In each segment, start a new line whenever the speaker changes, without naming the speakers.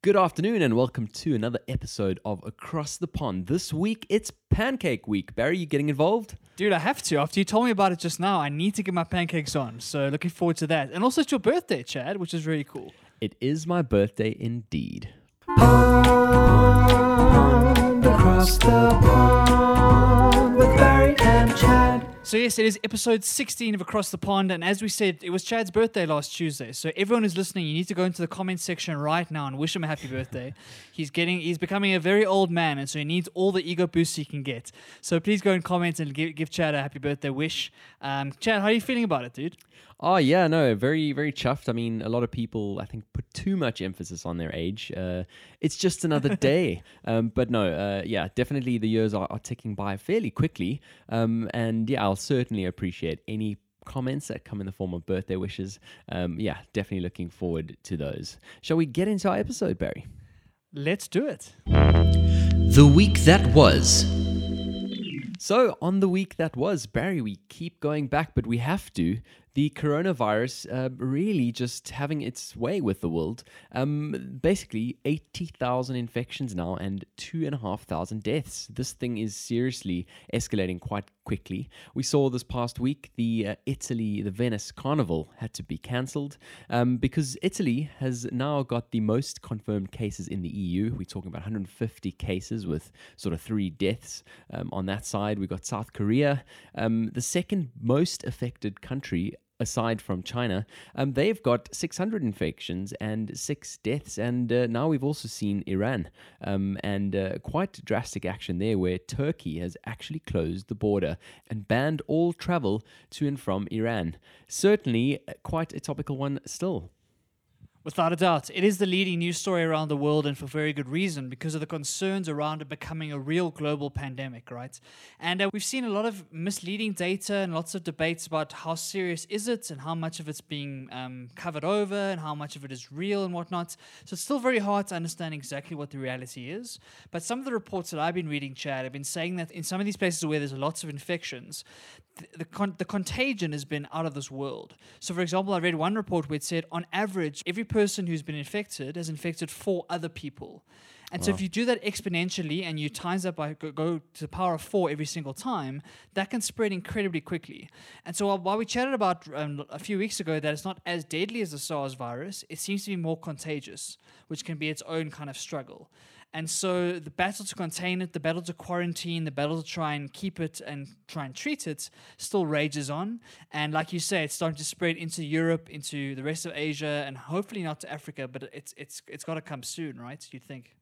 Good afternoon and welcome to another episode of Across the Pond. This week it's Pancake Week. Barry, you getting involved?
Dude, I have to. After you told me about it just now, I need to get my pancakes on. So looking forward to that. And also it's your birthday, Chad, which is really cool.
It is my birthday indeed.
Pond, across the pond with Barry and Chad.
So yes, it is episode 16 of Across the Pond, and as we said, it was Chad's birthday last Tuesday. So everyone who's listening, you need to go into the comment section right now and wish him a happy birthday. he's getting, he's becoming a very old man, and so he needs all the ego boosts he can get. So please go and comment and give, give Chad a happy birthday wish. Um, Chad, how are you feeling about it, dude?
Oh yeah, no, very very chuffed. I mean, a lot of people I think put too much emphasis on their age. Uh, it's just another day, um, but no, uh, yeah, definitely the years are, are ticking by fairly quickly. Um, and yeah, I'll certainly appreciate any comments that come in the form of birthday wishes. Um, yeah, definitely looking forward to those. Shall we get into our episode, Barry?
Let's do it.
The week that was. So, on the week that was, Barry, we keep going back, but we have to. The coronavirus uh, really just having its way with the world. Um, basically, 80,000 infections now and 2,500 deaths. This thing is seriously escalating quite quickly. We saw this past week the uh, Italy, the Venice Carnival had to be cancelled um, because Italy has now got the most confirmed cases in the EU. We're talking about 150 cases with sort of three deaths um, on that side. We've got South Korea, um, the second most affected country aside from China, um, they've got 600 infections and six deaths. And uh, now we've also seen Iran um, and uh, quite drastic action there where Turkey has actually closed the border and banned all travel to and from Iran. Certainly uh, quite a topical one still.
Without a doubt, it is the leading news story around the world, and for very good reason, because of the concerns around it becoming a real global pandemic, right? And uh, we've seen a lot of misleading data and lots of debates about how serious is it and how much of it's being um, covered over and how much of it is real and whatnot. So it's still very hard to understand exactly what the reality is. But some of the reports that I've been reading, Chad, have been saying that in some of these places where there's lots of infections, the, con- the contagion has been out of this world. So, for example, I read one report where it said on average, every person who's been infected has infected four other people. And so, if you do that exponentially and you times that by go, go to the power of four every single time, that can spread incredibly quickly. And so, while, while we chatted about um, a few weeks ago that it's not as deadly as the SARS virus, it seems to be more contagious, which can be its own kind of struggle. And so the battle to contain it, the battle to quarantine, the battle to try and keep it and try and treat it still rages on. And like you say, it's starting to spread into Europe, into the rest of Asia, and hopefully not to Africa, but it's it's it's got to come soon, right? You'd think.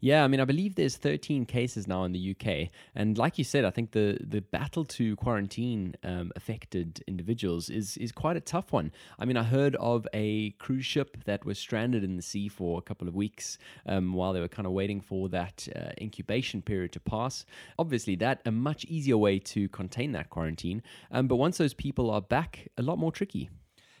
Yeah, I mean, I believe there's 13 cases now in the UK, and like you said, I think the the battle to quarantine um, affected individuals is is quite a tough one. I mean, I heard of a cruise ship that was stranded in the sea for a couple of weeks um, while they were kind of waiting for that uh, incubation period to pass. Obviously, that a much easier way to contain that quarantine, um, but once those people are back, a lot more tricky.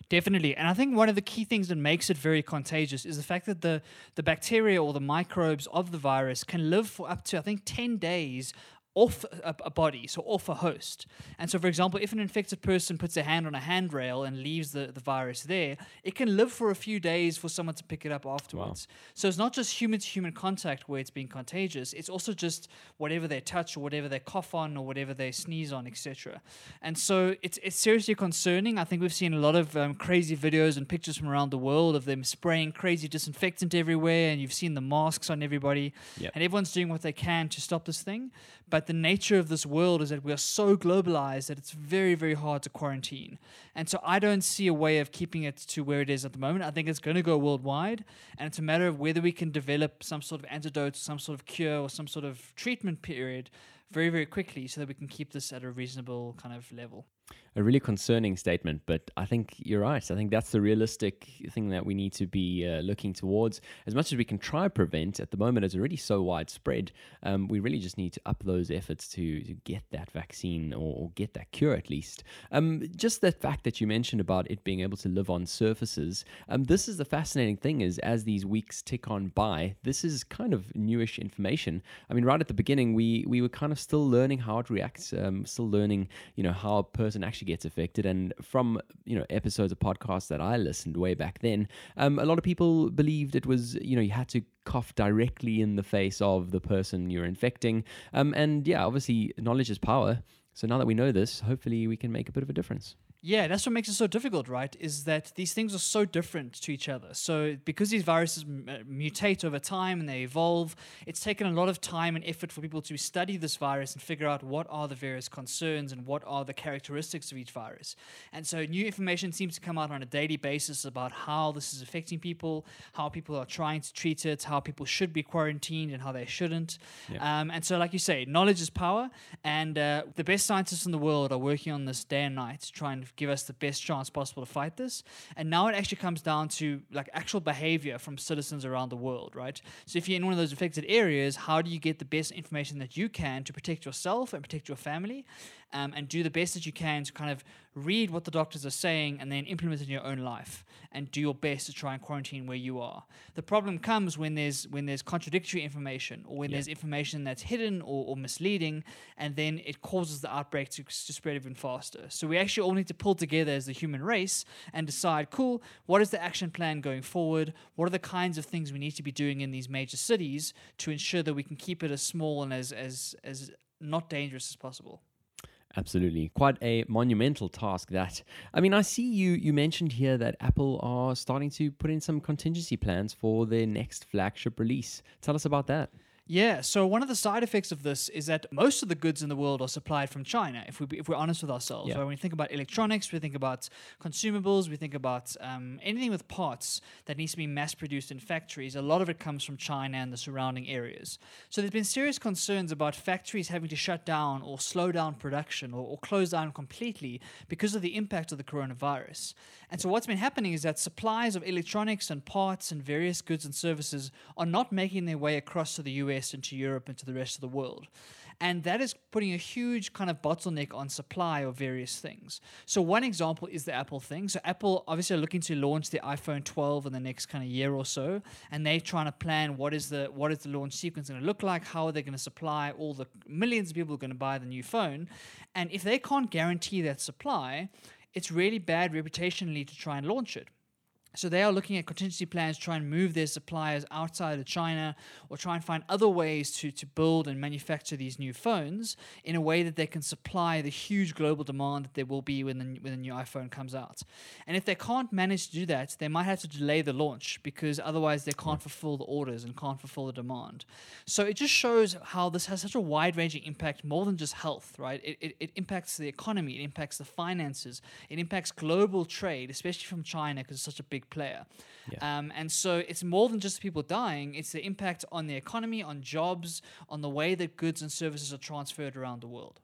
Definitely. And I think one of the key things that makes it very contagious is the fact that the, the bacteria or the microbes of the virus can live for up to, I think, 10 days off a, a, body, so off a host. And so, for example, if an infected person puts a hand on a handrail and leaves the, the virus there, it can live for a few days for someone to pick it up afterwards. Wow. So it's not just human to human contact where it's being contagious, it's also just whatever they touch or whatever they cough on or whatever they sneeze on, etc. And so it's, it's seriously concerning. I think we've seen a lot of um, crazy videos and pictures from around the world of them spraying crazy disinfectant everywhere, and you've seen the masks on everybody,
yep.
and everyone's doing what they can to stop this thing. But the nature of this world is that we are so globalized that it's very, very hard to quarantine. And so I don't see a way of keeping it to where it is at the moment. I think it's going to go worldwide. And it's a matter of whether we can develop some sort of antidote, some sort of cure, or some sort of treatment period very, very quickly so that we can keep this at a reasonable kind of level
a really concerning statement, but I think you're right. I think that's the realistic thing that we need to be uh, looking towards. As much as we can try prevent, at the moment it's already so widespread. Um, we really just need to up those efforts to, to get that vaccine or, or get that cure at least. Um, just that fact that you mentioned about it being able to live on surfaces. Um, this is the fascinating thing: is as these weeks tick on by, this is kind of newish information. I mean, right at the beginning, we we were kind of still learning how it reacts, um, still learning, you know, how a person actually gets affected. And from you know episodes of podcasts that I listened way back then, um, a lot of people believed it was you know you had to cough directly in the face of the person you're infecting. Um, and yeah, obviously knowledge is power. So now that we know this, hopefully we can make a bit of a difference.
Yeah, that's what makes it so difficult, right? Is that these things are so different to each other. So, because these viruses m- uh, mutate over time and they evolve, it's taken a lot of time and effort for people to study this virus and figure out what are the various concerns and what are the characteristics of each virus. And so, new information seems to come out on a daily basis about how this is affecting people, how people are trying to treat it, how people should be quarantined and how they shouldn't. Um, and so, like you say, knowledge is power, and uh, the best scientists in the world are working on this day and night to try and give us the best chance possible to fight this. And now it actually comes down to like actual behavior from citizens around the world, right? So if you're in one of those affected areas, how do you get the best information that you can to protect yourself and protect your family, um, and do the best that you can to kind of read what the doctors are saying and then implement it in your own life and do your best to try and quarantine where you are. The problem comes when there's when there's contradictory information or when there's information that's hidden or, or misleading, and then it causes the outbreak to, to spread even faster. So we actually all need to pull together as the human race and decide, cool, what is the action plan going forward? What are the kinds of things we need to be doing in these major cities to ensure that we can keep it as small and as as as not dangerous as possible?
Absolutely. Quite a monumental task that. I mean, I see you you mentioned here that Apple are starting to put in some contingency plans for their next flagship release. Tell us about that.
Yeah, so one of the side effects of this is that most of the goods in the world are supplied from China. If we if we're honest with ourselves,
Yeah.
Right? when we think about electronics, we think about consumables, we think about um, anything with parts that needs to be mass produced in factories. A lot of it comes from China and the surrounding areas. So there's been serious concerns about factories having to shut down or slow down production or, or close down completely because of the impact of the coronavirus. And so what's been happening is that supplies of electronics and parts and various goods and services are not making their way across to the US and to Europe and to the rest of the world. And that is putting a huge kind of bottleneck on supply of various things. So, one example is the Apple thing. So, Apple obviously are looking to launch the iPhone 12 in the next kind of year or so. And they're trying to plan what is the what is the launch sequence going to look like? How are they going to supply all the millions of people who are going to buy the new phone? And if they can't guarantee that supply, it's really bad reputationally to try and launch it. So they are looking at contingency plans to try and move their suppliers outside of China or try and find other ways to, to build and manufacture these new phones in a way that they can supply the huge global demand that there will be when the, when the new iPhone comes out. And if they can't manage to do that, they might have to delay the launch because otherwise they can't fulfill the orders and can't fulfill the demand. So it just shows how this has such a wide ranging impact more than just health, right? It, it, it impacts the economy, it impacts the finances, it impacts global trade, especially from China because it's such a big player. Um, and so it's more than just people dying, it's the impact on the economy, on jobs, on the way that goods and services are transferred around the world.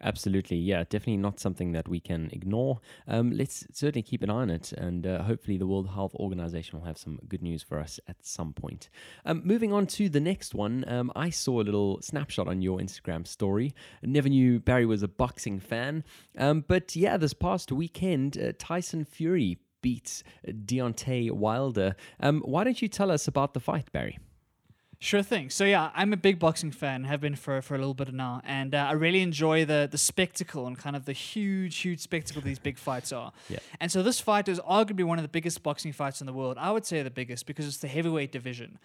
Absolutely, yeah, definitely not something that we can ignore. Um, let's certainly keep an eye on it, and uh, hopefully, the World Health Organization will have some good news for us at some point. Um, moving on to the next one, um, I saw a little snapshot on your Instagram story. Never knew Barry was a boxing fan, um, but yeah, this past weekend, uh, Tyson Fury beats Deontay Wilder. Um, why don't you tell us about the fight, Barry?
Sure thing. So yeah, I'm a big boxing fan. Have been for for a little bit now, and uh, I really enjoy the the spectacle and kind of the huge, huge spectacle these big fights are.
Yeah.
And so this fight is arguably one of the biggest boxing fights in the world. I would say the biggest because it's the heavyweight division.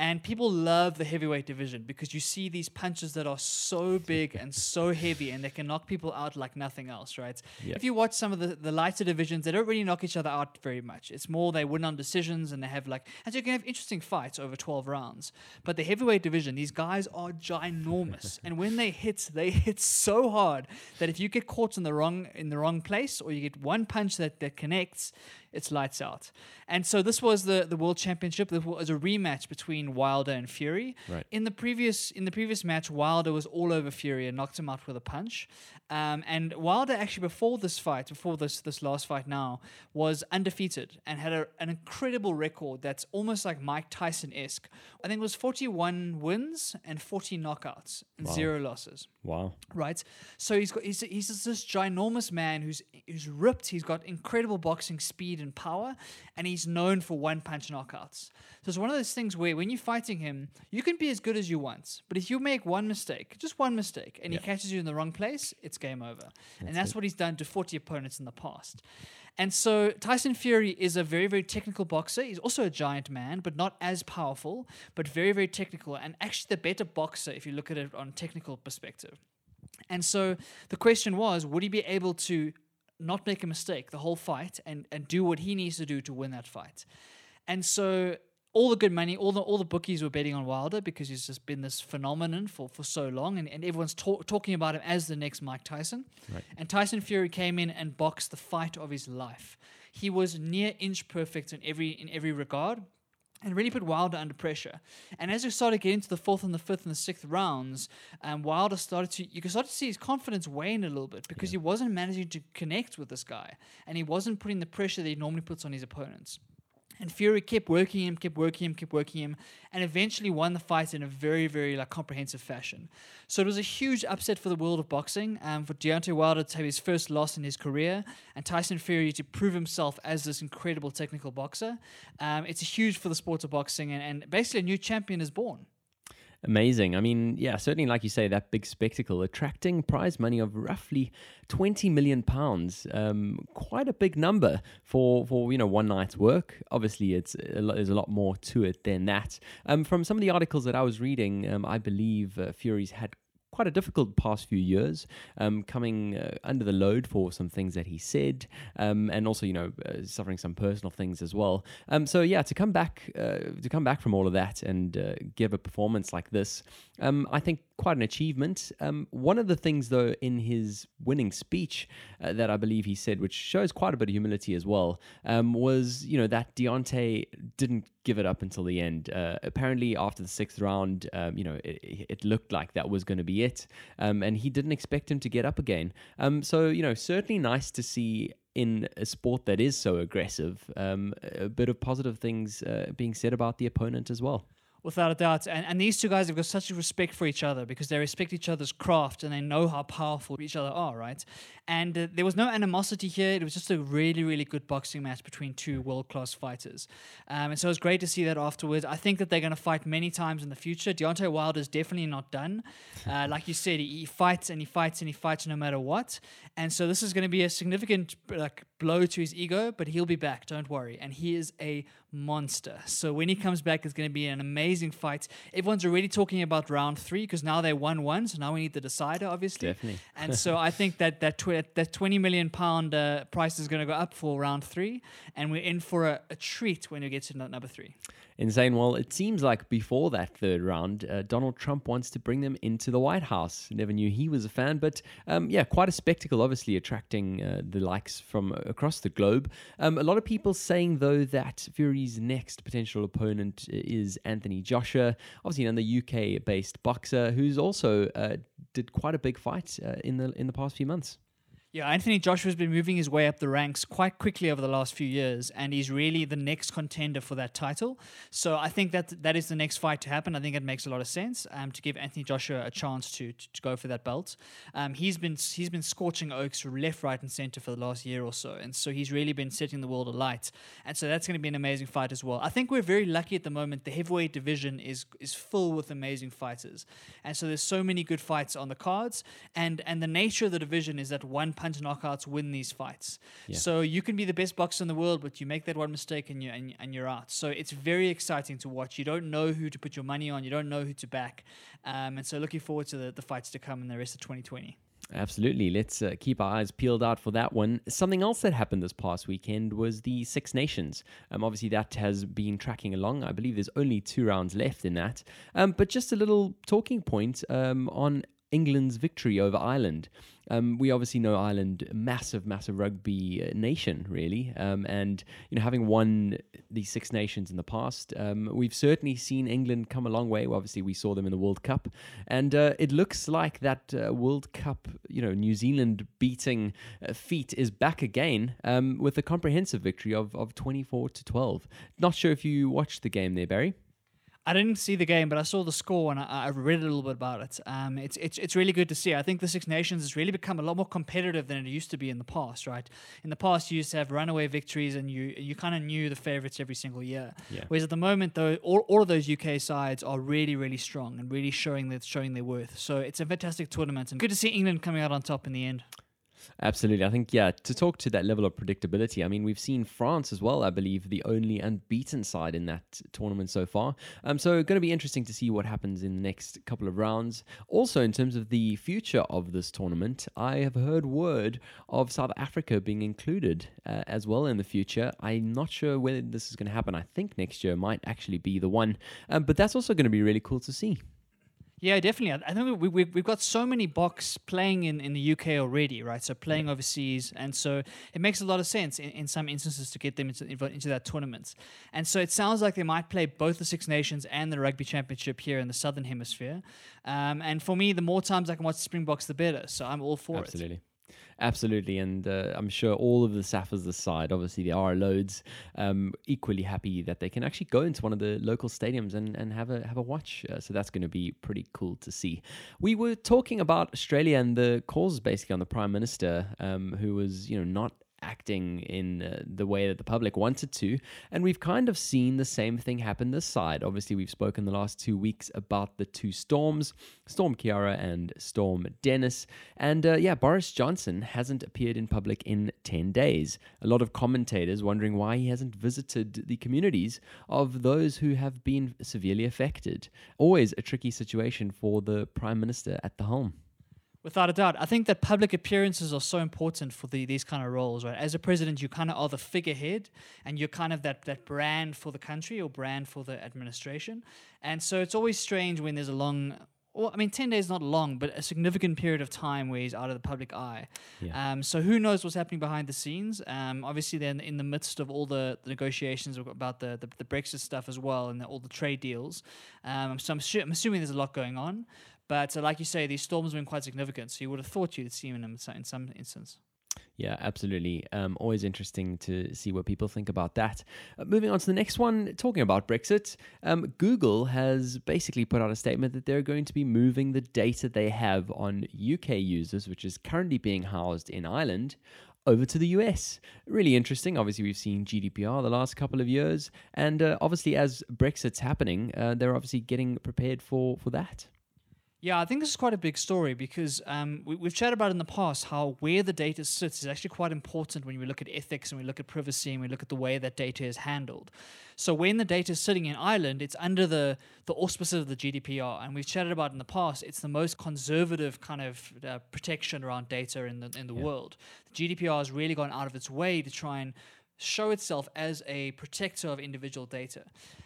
And people love the heavyweight division because you see these punches that are so big and so heavy and they can knock people out like nothing else, right?
Yeah.
If you watch some of the, the lighter divisions, they don't really knock each other out very much. It's more they win on decisions and they have like, and so you can have interesting fights over 12 rounds. But the heavyweight division, these guys are ginormous. and when they hit, they hit so hard that if you get caught in the wrong in the wrong place or you get one punch that, that connects, it's lights out. And so this was the, the world championship. This was a rematch between Wilder and Fury.
Right.
In the previous in the previous match, Wilder was all over Fury and knocked him out with a punch. Um, and Wilder actually before this fight, before this this last fight now, was undefeated and had a, an incredible record that's almost like Mike Tyson esque. I think it was 41 wins and 40 knockouts and
Wow.
zero losses
Wow.
right? So he's got he's, he's this ginormous man who's who's ripped. He's got incredible boxing speed and power, and he's known for one punch knockouts. So it's one of those things where when you're fighting him, you can be as good as you want, but if you make one mistake, just one mistake, and
Yeah.
he catches you in the wrong place, it's game over. and that's what he's done to 40 opponents in the past. And so Tyson Fury is a very, very technical boxer. He's also a giant man, but not as powerful, but very, very technical, and actually the better boxer if you look at it on technical perspective. And so the question was, would he be able to not make a mistake the whole fight and, and do what he needs to do to win that fight? And so all the good money, all the all the bookies were betting on Wilder because he's just been this phenomenon for, for so long, and, and everyone's talk, talking about him as the next Mike Tyson.
Right.
And Tyson Fury came in and boxed the fight of his life. He was near inch perfect in every in every regard and really put Wilder under pressure. And as we started getting to the fourth and the fifth and the sixth rounds, um, Wilder started to you could start to see his confidence wane a little bit because he wasn't managing to connect with this guy, and he wasn't putting the pressure that he normally puts on his opponents. And Fury kept working him, kept working him, kept working him, and eventually won the fight in a very, very like comprehensive fashion. So it was a huge upset for the world of boxing, um, for Deontay Wilder to have his first loss in his career, and Tyson Fury to prove himself as this incredible technical boxer. Um, it's huge for the sport of boxing, and, and basically a new champion is born.
Amazing. I mean, yeah, certainly, like you say, that big spectacle attracting prize money of roughly twenty million pounds. Um, quite a big number for for you know one night's work. Obviously, it's a lot, there's a lot more to it than that. Um, from some of the articles that I was reading, um, I believe uh, Fury's had quite a difficult past few years, um, coming uh, under the load for some things that he said, um, and also you know uh, suffering some personal things as well. Um, so yeah, to come back uh, to come back from all of that and uh, give a performance like this, um, I think quite an achievement. Um, one of the things though in his winning speech uh, that I believe he said, which shows quite a bit of humility as well, um, was you know that Deontay didn't give it up until the end. Uh, apparently, after the sixth round, um, you know, it, it looked like that was going to be it, um, and he didn't expect him to get up again. Um, so, you know, certainly nice to see in a sport that is so aggressive, um, a bit of positive things uh, being said about the opponent as well.
Without a doubt. And, and these two guys have got such a respect for each other because they respect each other's craft and they know how powerful each other are, right? And uh, there was no animosity here. It was just a really, really good boxing match between two world class fighters. Um, and so it was great to see that afterwards. I think that they're going to fight many times in the future. Deontay Wilder is definitely not done. Uh, like you said, he, he fights and he fights and he fights no matter what. And so this is going to be a significant like blow to his ego, but he'll be back. Don't worry. And he is a monster. So when he comes back, it's going to be an amazing fight. Everyone's already talking about round three because now they won one. So now we need the decider, obviously.
Definitely.
And so I think that that tw- that twenty million pound uh, price is going to go up for round three, and we're in for a, a treat when we get to number three.
Insane. Well, it seems like before that third round, uh, Donald Trump wants to bring them into the White House. Never knew he was a fan, but um, yeah, quite a spectacle, obviously attracting uh, the likes from across the globe. Um, a lot of people saying, though, that Fury's next potential opponent is Anthony Joshua, obviously another UK based boxer who's also uh, did quite a big fight uh, in the in the past few months.
Yeah, Anthony Joshua's been moving his way up the ranks quite quickly over the last few years, and he's really the next contender for that title. So I think that that is the next fight to happen. I think it makes a lot of sense um, to give Anthony Joshua a chance to to, to go for that belt. Um, he's been he's been scorching oaks left, right, and center for the last year or so, and so he's really been setting the world alight. And so that's going to be an amazing fight as well. I think we're very lucky at the moment. The heavyweight division is is full with amazing fighters, and so there's so many good fights on the cards. And and the nature of the division is that one punch knockouts win these fights.
Yeah.
So you can be the best boxer in the world, but you make that one mistake and you and, and you're out. So it's very exciting to watch. You don't know who to put your money on. You don't know who to back. Um, and so looking forward to the, the fights to come in the rest of 2020.
Absolutely. Let's uh, keep our eyes peeled out for that one. Something else that happened this past weekend was the Six Nations. Um, obviously, that has been tracking along. I believe there's only two rounds left in that. Um, but just a little talking point um, on England's victory over Ireland. Um, we obviously know Ireland, massive, massive rugby uh, nation, really, um, and you know having won the Six Nations in the past, um, we've certainly seen England come a long way. Well, obviously, we saw them in the World Cup, and uh, it looks like that uh, World Cup, you know, New Zealand beating uh, feat is back again um, with a comprehensive victory of of twenty four to twelve. Not sure if you watched the game there, Barry.
I didn't see the game, but I saw the score and I, I read a little bit about it. Um, it's, it's it's really good to see. I think the Six Nations has really become a lot more competitive than it used to be in the past, right? In the past, you used to have runaway victories and you you kind of knew the favorites every single year.
Yeah.
Whereas at the moment, though, all, all of those UK sides are really really strong and really showing that showing their worth. So it's a fantastic tournament and good to see England coming out on top in the end.
Absolutely. I think, yeah, to talk to that level of predictability, I mean, we've seen France as well, I believe, the only unbeaten side in that tournament so far. Um, so, going to be interesting to see what happens in the next couple of rounds. Also, in terms of the future of this tournament, I have heard word of South Africa being included uh, as well in the future. I'm not sure when this is going to happen. I think next year might actually be the one. Um, but that's also going to be really cool to see.
Yeah, definitely. I- think we, we, we've got so many Boks playing in, in the UK already, right? So playing overseas. And so it makes a lot of sense in, in some instances to get them into, into that tournament. And so it sounds like they might play both the Six Nations and the Rugby Championship here in the Southern Hemisphere. Um, and for me, the more times I can watch Springboks, the better. So I'm all for it.
Absolutely. Absolutely, and uh, I'm sure all of the Saffers this side, obviously there are loads, um, equally happy that they can actually go into one of the local stadiums and, and have a have a watch. Uh, so that's going to be pretty cool to see. We were talking about Australia and the calls basically on the Prime Minister, um, who was you know not acting in the way that the public wanted to. And we've kind of seen the same thing happen this side. Obviously, we've spoken the last two weeks about the two storms Storm Ciara and Storm Dennis. And uh, yeah, Boris Johnson hasn't appeared in public in 10 days. A lot of commentators wondering why he hasn't visited the communities of those who have been severely affected. Always a tricky situation for the Prime Minister at the helm.
Without a doubt, I think that public appearances are so important for the, these kind of roles, right? As a president, you kind of are the figurehead, and you're kind of that that brand for the country or brand for the administration. And so it's always strange when there's a long, well, I mean, ten days is not long, but a significant period of time where he's out of the public eye.
Yeah.
Um, so who knows what's happening behind the scenes? Um, obviously, then in the midst of all the, the negotiations about the, the the Brexit stuff as well, and the, all the trade deals. Um, so I'm, su- I'm assuming there's a lot going on. But uh, like you say, these storms have been quite significant, so you would have thought you'd see them in, some- in some instance.
Yeah, absolutely. Um, always interesting to see what people think about that. Uh, moving on to the next one, talking about Brexit, um, Google has basically put out a statement that they're going to be moving the data they have on UK users, which is currently being housed in Ireland, over to the US. Really interesting. Obviously, we've seen GDPR the last couple of years, and uh, obviously, as Brexit's happening, uh, they're obviously getting prepared for for that.
Yeah, I think this is quite a big story because um, we, we've chatted about in the past how where the data sits is actually quite important when we look at ethics and we look at privacy and we look at the way that data is handled. So when the data is sitting in Ireland, it's under the the auspices of the GDPR, and we've chatted about in the past. It's the most conservative kind of uh, protection around data in the in the world. The GDPR has really gone out of its way to try and show itself as a protector of individual data.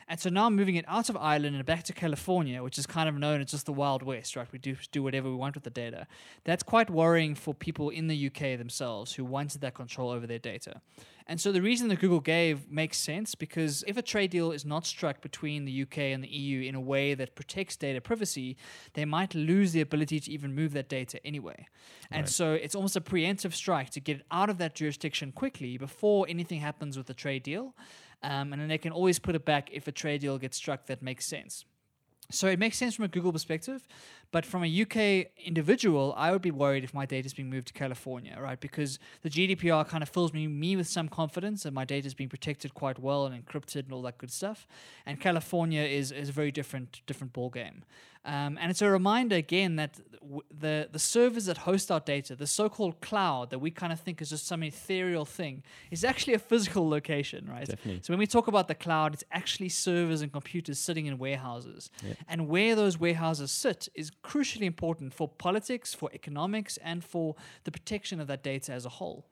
And so now moving it out of Ireland and back to California, which is kind of known as just the Wild West, right? We do do whatever we want with the data. That's quite worrying for people in the UK themselves who wanted that control over their data. And so the reason that Google gave makes sense because if a trade deal is not struck between the UK and the EU in a way that protects data privacy, they might lose the ability to even move that data anyway. And so it's almost a preemptive strike to get it out of that jurisdiction quickly before anything happens with the trade deal. Um, and then they can always put it back if a trade deal gets struck that makes sense. So it makes sense from a Google perspective, but from a UK individual, I would be worried if my data is being moved to California, right? Because the GDPR kind of fills me me with some confidence that my data is being protected quite well and encrypted and all that good stuff. And California is is a very different different ball game. Um, and it's a reminder again that w- the the servers that host our data, the so-called cloud that we kind of think is just some ethereal thing, is actually a physical location, right?
Definitely.
So when we talk about the cloud, it's actually servers and computers sitting in warehouses. And where those warehouses sit is crucially important for politics, for economics, and for the protection of that data as a whole.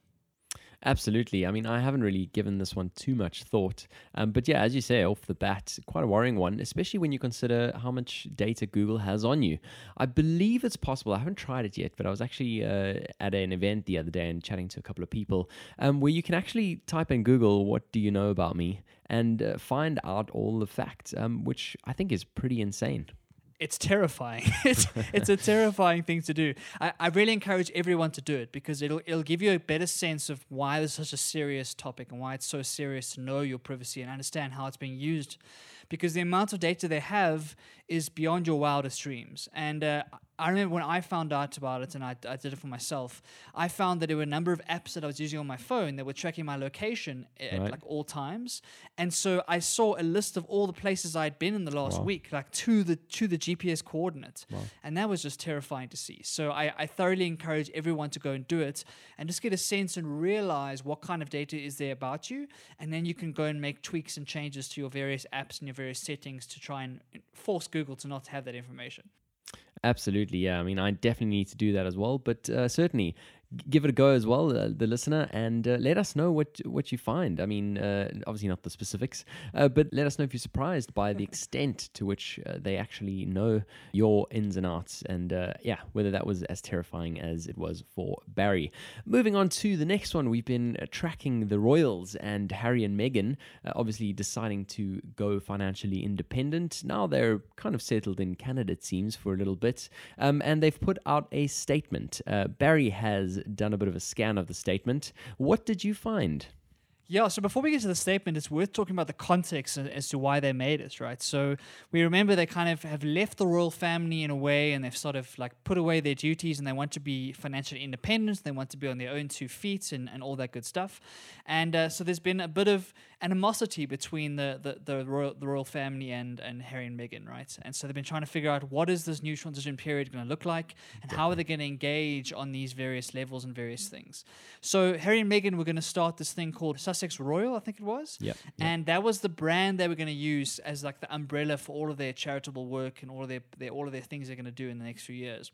Absolutely. I mean, I haven't really given this one too much thought. Um, but yeah, as you say, off the bat, quite a worrying one, especially when you consider how much data Google has on you. I believe it's possible. I haven't tried it yet, but I was actually uh, at an event the other day and chatting to a couple of people um, where you can actually type in Google, what do you know about me? And uh, find out all the facts, um, which I think is pretty insane.
It's terrifying. it's it's a terrifying thing to do. I, I really encourage everyone to do it because it'll it'll give you a better sense of why this is such a serious topic and why it's so serious to know your privacy and understand how it's being used. Because the amount of data they have is beyond your wildest dreams. And uh, I remember when I found out about it and I, I did it for myself, I found that there were a number of apps that I was using on my phone that were tracking my location at
Right.
like all times. And so I saw a list of all the places I'd been in the last
Wow.
week, like to the to the GPS coordinate.
Wow.
And that was just terrifying to see. So I, I thoroughly encourage everyone to go and do it and just get a sense and realize what kind of data is there about you. And then you can go and make tweaks and changes to your various apps and your various settings to try and force Google to not have that information.
Absolutely, yeah. I mean, I definitely need to do that as well. But uh, certainly, give it a go as well, uh, the listener, and uh, let us know what what you find. I mean, uh, obviously not the specifics, uh, but let us know if you're surprised by the extent to which uh, they actually know your ins and outs, and uh, yeah, whether that was as terrifying as it was for Barry. Moving on to the next one, we've been uh, tracking the Royals and Harry and Meghan, uh, obviously deciding to go financially independent. Now they're kind of settled in Canada, it seems, for a little bit, um, and they've put out a statement. Uh, Barry has done a bit of a scan of the statement. What did you find?
Yeah, so before we get to the statement, it's worth talking about the context as- to why they made it, right? So we remember they kind of have left the royal family in a way and they've sort of like put away their duties and they want to be financially independent. They want to be on their own two feet and, and all that good stuff. And uh, so there's been a bit of animosity between the, the, the, royal, the royal family and, and Harry and Meghan, right? And so they've been trying to figure out what is this new transition period going to look like and how are they going to engage on these various levels and various things. So Harry and Meghan were going to start this thing called Royal, I think it was.
Yep, yep.
And that was the brand they were going to use as like the umbrella for all of their charitable work and all of their, their all of their things they're going to do in the next few years.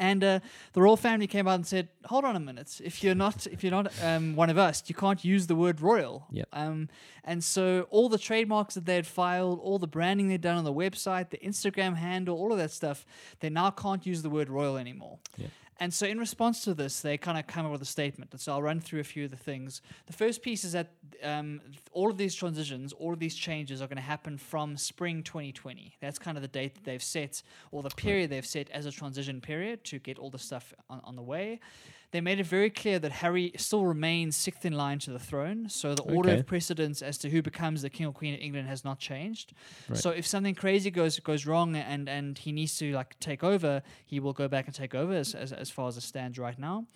And uh, the royal family came out and said, "Hold on a minute. If you're not, if you're not um, one of us, you can't use the word royal."
Yep.
Um, and so all the trademarks that they had filed, all the branding they'd done on the website, the Instagram handle, all of that stuff, they now can't use the word royal anymore.
Yep.
And so, in response to this, they kind of come up with a statement. And so, I'll run through a few of the things. The first piece is that um, all of these transitions, all of these changes are going to happen from spring 2020. That's kind of the date that they've set, or the period they've set as a transition period to get all the stuff on, on the way. They made it very clear that Harry still remains sixth in line to the throne. So, the order
Okay.
of precedence as to who becomes the king or queen of England has not changed.
Right.
So, if something crazy goes goes wrong and, and he needs to like take over, he will go back and take over as, as, as far as it stands right now.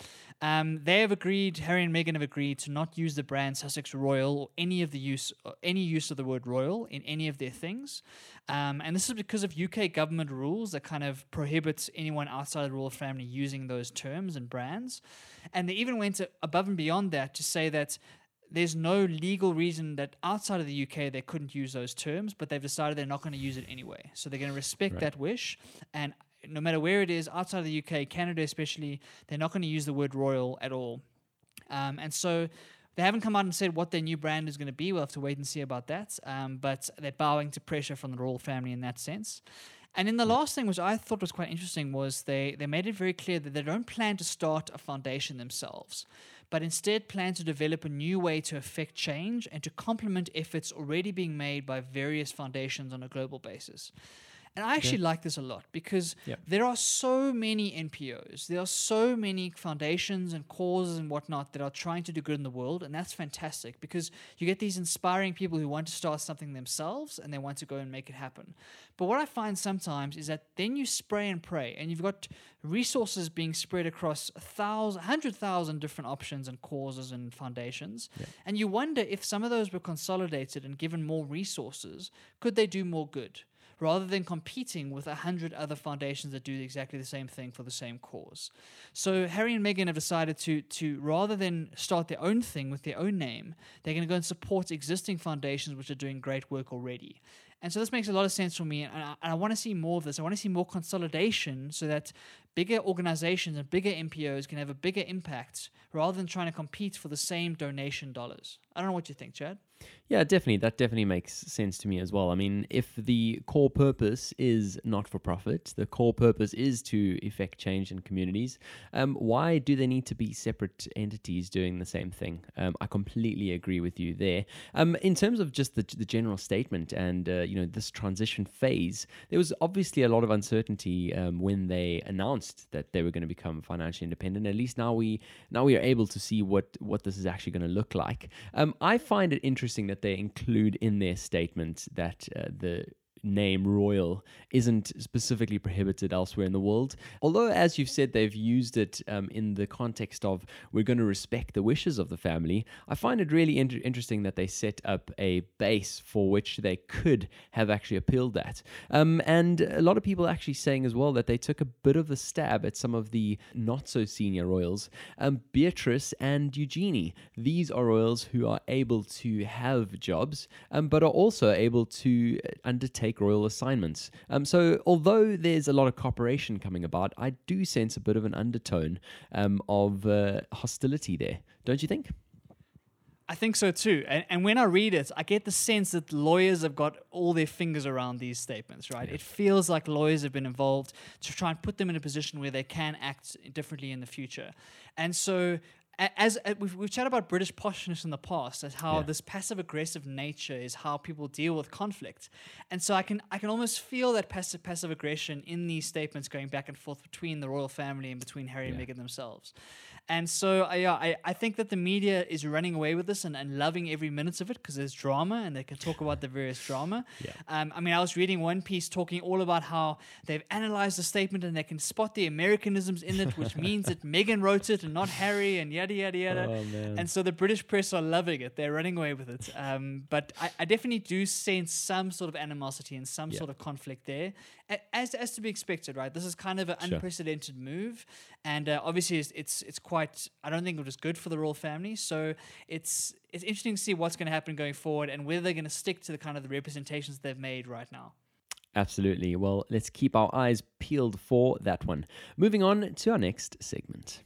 Um, they have agreed, Harry and Meghan have agreed to not use the brand Sussex Royal or any of the use or any use of the word royal in any of their things. Um, and this is because of UK government rules that kind of prohibits anyone outside the royal family using those terms and brands. And they even went above and beyond that to say that there's no legal reason that outside of the UK they couldn't use those terms, but they've decided they're not going to use it anyway. So they're going to respect
Right.
that wish. And no matter where it is, outside of the UK, Canada especially, they're not going to use the word royal at all. Um, and so they haven't come out and said what their new brand is going to be. We'll have to wait and see about that. Um, but they're bowing to pressure from the royal family in that sense. And then the last thing, which I thought was quite interesting, was they, they made it very clear that they don't plan to start a foundation themselves, but instead plan to develop a new way to affect change and to complement efforts already being made by various foundations on a global basis. And I actually like this a lot because there are so many NPOs, there are so many foundations and causes and whatnot that are trying to do good in the world, and that's fantastic because you get these inspiring people who want to start something themselves and they want to go and make it happen. But what I find sometimes is that then you spray and pray, and you've got resources being spread across a thousand, hundred thousand different options and causes and foundations, and you wonder if some of those were consolidated and given more resources, could they do more good? Rather than competing with a hundred other foundations that do exactly the same thing for the same cause. So Harry and Meghan have decided to to rather than start their own thing with their own name, they're going to go and support existing foundations which are doing great work already. And so this makes a lot of sense for me, and I, I want to see more of this. I want to see more consolidation so that bigger organizations and bigger NPOs can have a bigger impact rather than trying to compete for the same donation dollars. I don't know what you think, Chad.
Yeah, definitely. That definitely makes sense to me as well. I mean, if the core purpose is not for profit, the core purpose is to effect change in communities, um, why do they need to be separate entities doing the same thing? Um, I completely agree with you there. Um, in terms of just the, the general statement and, uh, you know, this transition phase, there was obviously a lot of uncertainty um, when they announced that they were going to become financially independent. At least now we now we are able to see what what this is actually going to look like. Um, I find it interesting interesting that they include in their statement that uh, the name royal isn't specifically prohibited elsewhere in the world. Although, as you've said, they've used it um, in the context of we're going to respect the wishes of the family, I find it really inter- interesting that they set up a base for which they could have actually appealed that. Um, and a lot of people actually saying as well that they took a bit of a stab at some of the not so senior royals, um, Beatrice and Eugenie. These are royals who are able to have jobs, um, but are also able to undertake royal assignments. Um, so, although there's a lot of cooperation coming about, I do sense a bit of an undertone um, of uh, hostility there, don't you think?
I think so too. And, and when I read it, I get the sense that lawyers have got all their fingers around these statements, right? It feels like lawyers have been involved to try and put them in a position where they can act differently in the future. And so, a- as, uh, we've, we've chatted about British poshness in the past, as how
Yeah.
this passive aggressive nature is how people deal with conflict. And so I can I can almost feel that passive passive aggression in these statements going back and forth between the royal family and between Harry and Meghan themselves. And so, uh, yeah, I, I think that the media is running away with this and, and loving every minute of it because there's drama and they can talk about the various drama.
Yeah.
Um, I mean, I was reading one piece talking all about how they've analyzed the statement and they can spot the Americanisms in it, which means that Meghan wrote it and not Harry and yada, yada, yada.
Oh, man.
And so the British press are loving it. They're running away with it. Um, but I, I definitely do sense some sort of animosity and some
Yeah.
sort of conflict there, as, as to be expected, right? This is kind of an
Sure.
unprecedented move. And uh, obviously, it's, it's, it's quite, I don't think it was good for the royal family. So it's, it's interesting to see what's going to happen going forward and whether they're going to stick to the kind of the representations they've made right now.
Absolutely. Well, let's keep our eyes peeled for that one. Moving on to our next segment.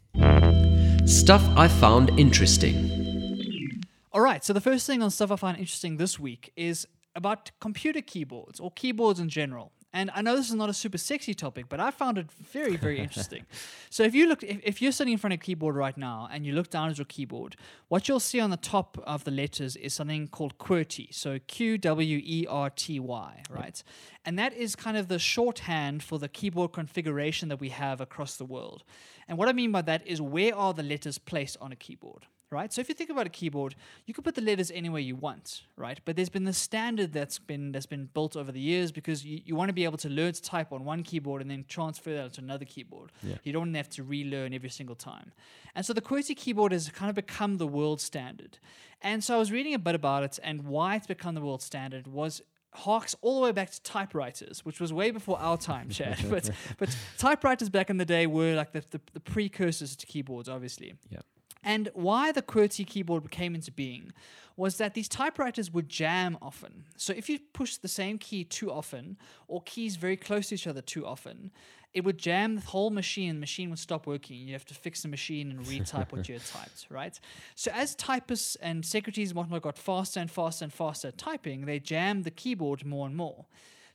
Stuff I found interesting.
All right. So the first thing on stuff I find interesting this week is about computer keyboards or keyboards in general. And I know this is not a super sexy topic, but I found it very, very interesting. So if you look, if, if you're sitting in front of a keyboard right now and you look down at your keyboard, what you'll see on the top of the letters is something called QWERTY. So Q W E R T Y, right? And that is kind of the shorthand for the keyboard configuration that we have across the world. And what I mean by that is where are the letters placed on a keyboard? Right? So if you think about a keyboard, you can put the letters anywhere you want, right? But there's been the standard that's been that's been built over the years because you, you want to be able to learn to type on one keyboard and then transfer that to another keyboard. Yeah. You don't have to relearn every single time. And so the QWERTY keyboard has kind of become the world standard. And so I was reading a bit about it and why it's become the world standard was harks all the way back to typewriters, which was way before our time, Chad. but but typewriters back in the day were like the, the, the precursors to keyboards, obviously.
Yeah.
And why the QWERTY keyboard came into being was that these typewriters would jam often. So if you push the same key too often, or keys very close to each other too often, it would jam the whole machine. The machine would stop working. You have to fix the machine and retype what you had typed, right? So as typists and secretaries and whatnot got faster and faster and faster at typing, they jammed the keyboard more and more.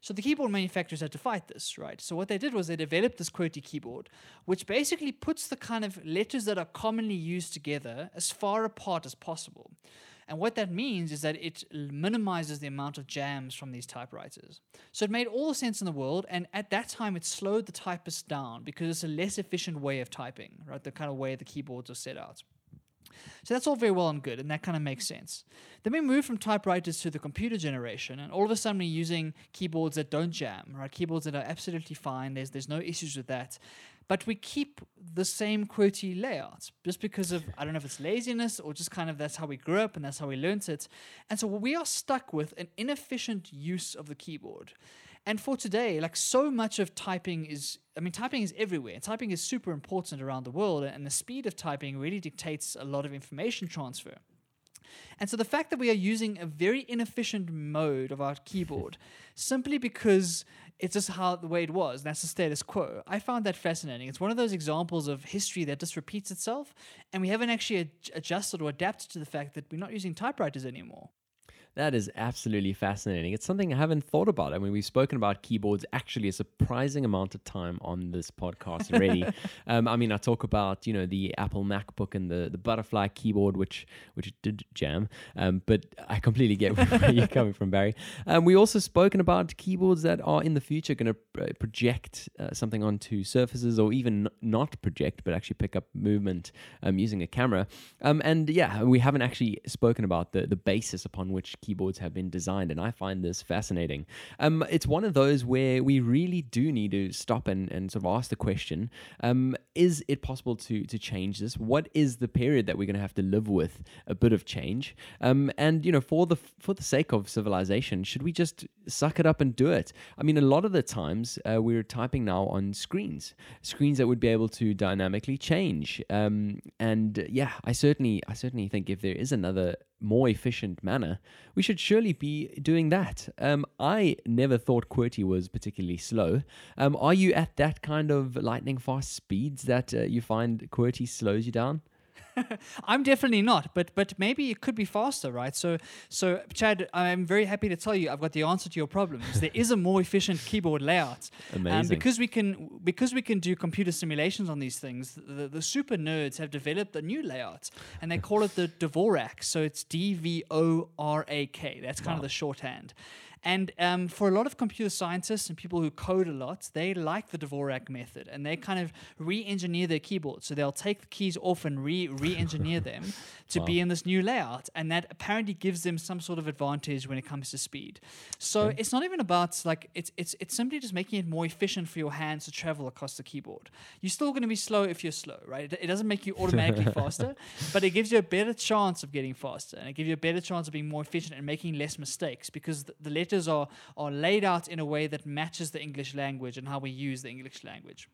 So the keyboard manufacturers had to fight this, right? So what they did was they developed this QWERTY keyboard, which basically puts the kind of letters that are commonly used together as far apart as possible. And what that means is that it minimizes the amount of jams from these typewriters. So it made all the sense in the world, and at that time it slowed the typists down because it's a less efficient way of typing, right? The kind of way the keyboards are set out. So that's all very well and good, and that kind of makes sense. Then we move from typewriters to the computer generation, and all of a sudden we're using keyboards that don't jam, right? Keyboards that are absolutely fine. There's there's no issues with that. But we keep the same QWERTY layout just because of I don't know if it's laziness or just kind of that's how we grew up and that's how we learnt it. And so we are stuck with an inefficient use of the keyboard. And for today, like so much of typing is, I mean, typing is everywhere. Typing is super important around the world, and the speed of typing really dictates a lot of information transfer. And so the fact that we are using a very inefficient mode of our keyboard simply because it's just how the way it was, and that's the status quo, I found that fascinating. It's one of those examples of history that just repeats itself, and we haven't actually ad- adjusted or adapted to the fact that we're not using typewriters anymore.
That is absolutely fascinating. It's something I haven't thought about. I mean, we've spoken about keyboards actually a surprising amount of time on this podcast already. um, I mean, I talk about you know the Apple MacBook and the, the butterfly keyboard, which which did jam. Um, but I completely get where you're coming from, Barry. Um, we also spoken about keyboards that are in the future going to uh, project uh, something onto surfaces, or even not project, but actually pick up movement um, using a camera. Um, and yeah, we haven't actually spoken about the the basis upon which keyboards have been designed, and I find this fascinating. Um, it's one of those where we really do need to stop and, and sort of ask the question: um, Is it possible to to change this? What is the period that we're going to have to live with a bit of change? Um, and you know, for the for the sake of civilization, should we just suck it up and do it? I mean, a lot of the times uh, we're typing now on screens, screens that would be able to dynamically change. Um, and yeah, I certainly I certainly think if there is another more efficient manner, we should surely be doing that. Um, I never thought QWERTY was particularly slow. Um, are you at that kind of lightning fast speeds that uh, you find QWERTY slows you down?
I'm definitely not, but but maybe it could be faster, right? So so Chad, I'm very happy to tell you I've got the answer to your problems. there is a more efficient keyboard layout.
Amazing.
Um, because we can because we can do computer simulations on these things. The, the super nerds have developed a new layout, and they call it the Dvorak. So it's D V O R A K. That's kind of the shorthand. And um, for a lot of computer scientists and people who code a lot, they like the Dvorak method, and they kind of re-engineer their keyboard. So they'll take the keys off and re re-engineer them to be in this new layout, and that apparently gives them some sort of advantage when it comes to speed. So it's not even about like it's it's it's simply just making it more efficient for your hands to travel across the keyboard. You're still going to be slow if you're slow, right? It, it doesn't make you automatically faster, but it gives you a better chance of getting faster, and it gives you a better chance of being more efficient and making less mistakes because the, the are are laid out in a way that matches the English language and how we use the English language.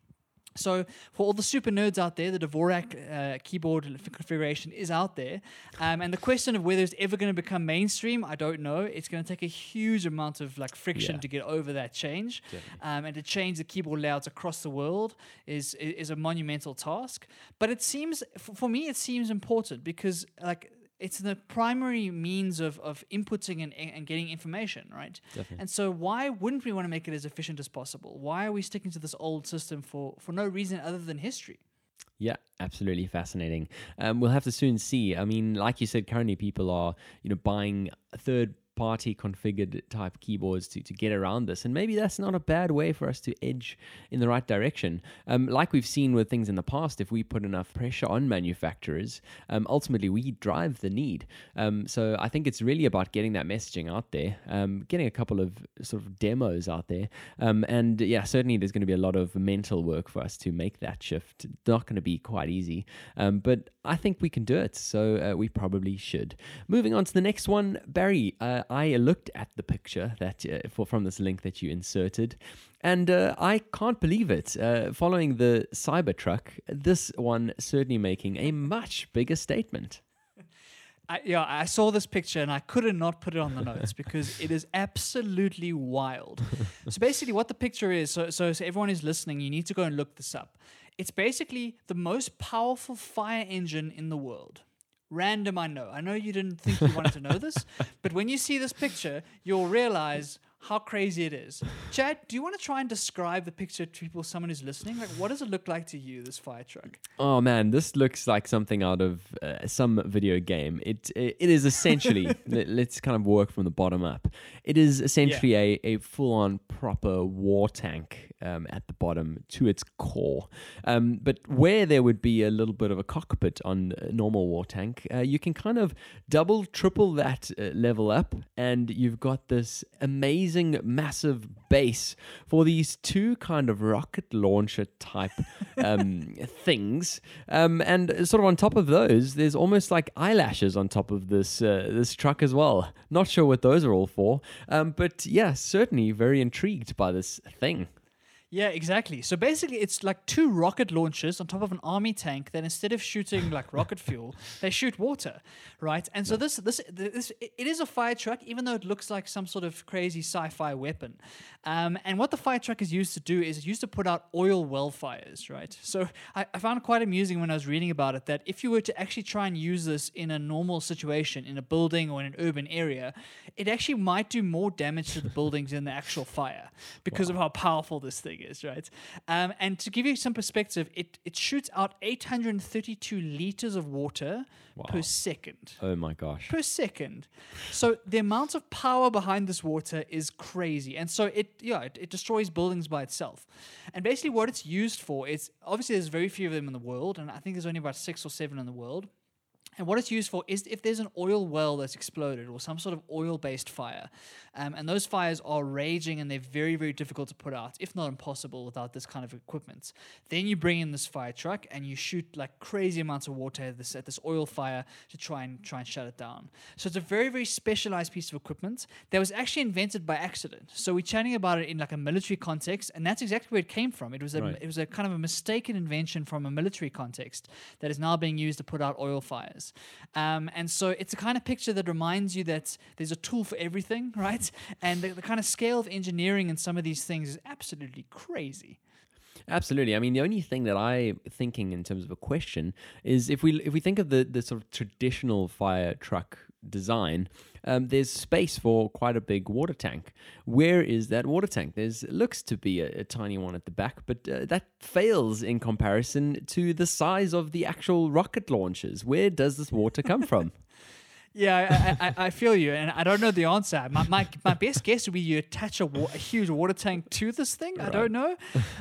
So, for all the super nerds out there, the Dvorak uh, keyboard configuration is out there. Um, and the question of whether it's ever going to become mainstream, I don't know. It's going to take a huge amount of like friction
Yeah.
to get over that change. Um, and to change the keyboard layouts across the world is, is, a monumental task. But it seems, for me, it seems important because like it's the primary means of, of inputting and, and getting information, right? Definitely. And so why wouldn't we want to make it as efficient as possible? Why are we sticking to this old system for, for no reason other than history?
Yeah, absolutely fascinating. Um, we'll have to soon see. I mean, like you said, currently people are, you know, buying third party configured type keyboards to, to get around this. And maybe that's not a bad way for us to edge in the right direction. Um, like we've seen with things in the past, if we put enough pressure on manufacturers, um, ultimately we drive the need. Um, so I think it's really about getting that messaging out there, um, getting a couple of sort of demos out there. Um, and yeah, certainly there's going to be a lot of mental work for us to make that shift. Not going to be quite easy, um, but I think we can do it. So uh, we probably should. Moving on to the next one, Barry. Uh, I looked at the picture that uh, for from this link that you inserted, and uh, I can't believe it. Uh, following the Cybertruck, this one certainly making a much bigger statement.
I, yeah, I saw this picture and I couldn't not put it on the notes because it is absolutely wild. so basically, what the picture is, so, so so everyone is listening, you need to go and look this up. It's basically the most powerful fire engine in the world. Random, I know. I know you didn't think you wanted to know this, but when you see this picture, you'll realize how crazy it is. Chad, do you want to try and describe the picture to people, someone who's listening? Like, what does it look like to you, this fire truck?
Oh man, this looks like something out of uh, some video game. It it it is essentially let- let's kind of work from the bottom up. It is essentially a, a full on proper war tank um, at the bottom to its core. Um, but where there would be a little bit of a cockpit on a normal war tank, uh, you can kind of double, triple that uh, level up, and you've got this amazing, massive base for these two kind of rocket launcher type um, things. Um, and sort of on top of those, there's almost like eyelashes on top of this uh, this truck as well. Not sure what those are all for, um, but yeah, certainly very intrigued by this thing.
Yeah, exactly. So basically, it's like two rocket launchers on top of an army tank that instead of shooting like rocket fuel, they shoot water, right? And so this this this it is a fire truck, even though it looks like some sort of crazy sci-fi weapon. Um, and what the fire truck is used to do is it's used to put out oil well fires, right? So I, I found it quite amusing when I was reading about it that if you were to actually try and use this in a normal situation in a building or in an urban area, it actually might do more damage to the buildings than the actual fire because of how powerful this thing is, right? Um, and to give you some perspective, it, it shoots out 832 liters of water per second.
Oh my gosh.
Per second. So the amount of power behind this water is crazy. And so it yeah, it, it destroys buildings by itself. And basically what it's used for is obviously there's very few of them in the world, and I think there's only about six or seven in the world. And what it's used for is if there's an oil well that's exploded or some sort of oil based fire, um, and those fires are raging and they're very, very difficult to put out, if not impossible without this kind of equipment, then you bring in this fire truck and you shoot like crazy amounts of water at this, at this oil fire to try and try and shut it down. So it's a very, very specialized piece of equipment that was actually invented by accident. So we're chatting about it in like a military context, and that's exactly where it came from. It was a
Right.
it was a kind of a mistaken invention from a military context that is now being used to put out oil fires. Um, and so it's a kind of picture that reminds you that there's a tool for everything, right? And the, the kind of scale of engineering in some of these things is absolutely crazy.
Absolutely. I mean, the only thing that I'm thinking in terms of a question is if we if we think of the the sort of traditional fire truck design, um, there's space for quite a big water tank. Where is that water tank? There's looks to be a, a tiny one at the back, but uh, that fails in comparison to the size of the actual rocket launches. Where does this water come from?
Yeah, I, I, I feel you, and I don't know the answer. My, my, my best guess would be you attach a, wa- a huge water tank to this thing. I don't know,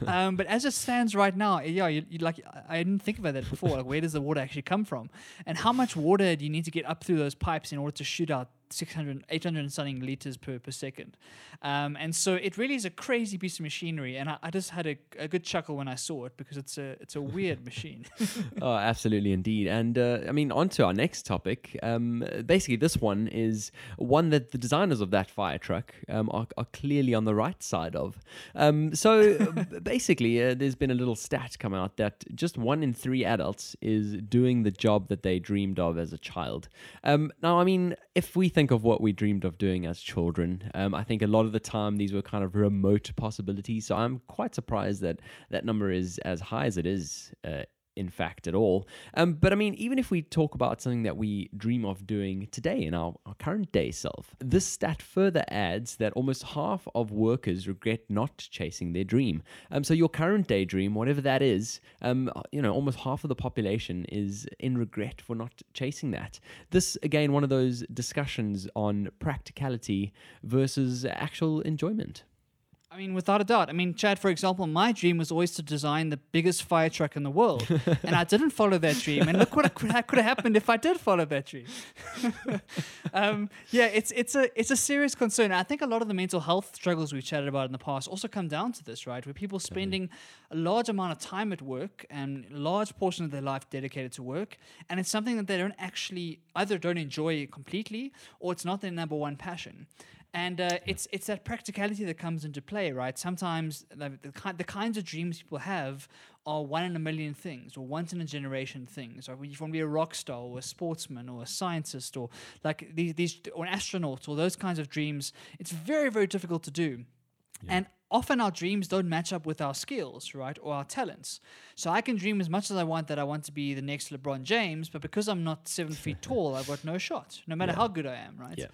um, but as it stands right now, yeah, you, you like I didn't think about that before. Like, where does the water actually come from, and how much water do you need to get up through those pipes in order to shoot out 600, 800 and something liters per per second? Um, and so it really is a crazy piece of machinery, and I, I just had a, a good chuckle when I saw it because it's a it's a weird machine.
oh, absolutely, indeed. And uh, I mean, on to our next topic. Um, basically, this one is one that the designers of that fire truck um, are, are clearly on the right side of. Um, so basically, uh, there's been a little stat come out that just one in three adults is doing the job that they dreamed of as a child. Um, now, I mean, if we think of what we dreamed of doing as children, um, I think a lot of the time these were kind of remote possibilities. So I'm quite surprised that that number is as high as it is. Uh, in fact at all. Um, but I mean, even if we talk about something that we dream of doing today in our, our current day self, this stat further adds that almost half of workers regret not chasing their dream. Um, so your current day dream, whatever that is, um, you know, almost half of the population is in regret for not chasing that. This again, one of those discussions on practicality versus actual enjoyment.
I mean, without a doubt. I mean, Chad, for example, my dream was always to design the biggest fire truck in the world, and I didn't follow that dream. And look what could have, happened if I did follow that dream. um, yeah, it's it's a it's a serious concern. I think a lot of the mental health struggles we've chatted about in the past also come down to this, right? Where people spending a large amount of time at work and a large portion of their life dedicated to work, and it's something that they don't actually either don't enjoy completely or it's not their number one passion. And uh, it's it's that practicality that comes into play, right? Sometimes the, the, ki- the kinds of dreams people have are one in a million things, or once in a generation things. Or when you want to be a rock star, or a sportsman, or a scientist, or like these, these or an astronaut, or those kinds of dreams. It's very very difficult to do, and often our dreams don't match up with our skills, right, or our talents. So I can dream as much as I want that I want to be the next LeBron James, but because I'm not seven feet tall, I've got no shot, no matter how good I am, right?
Yeah.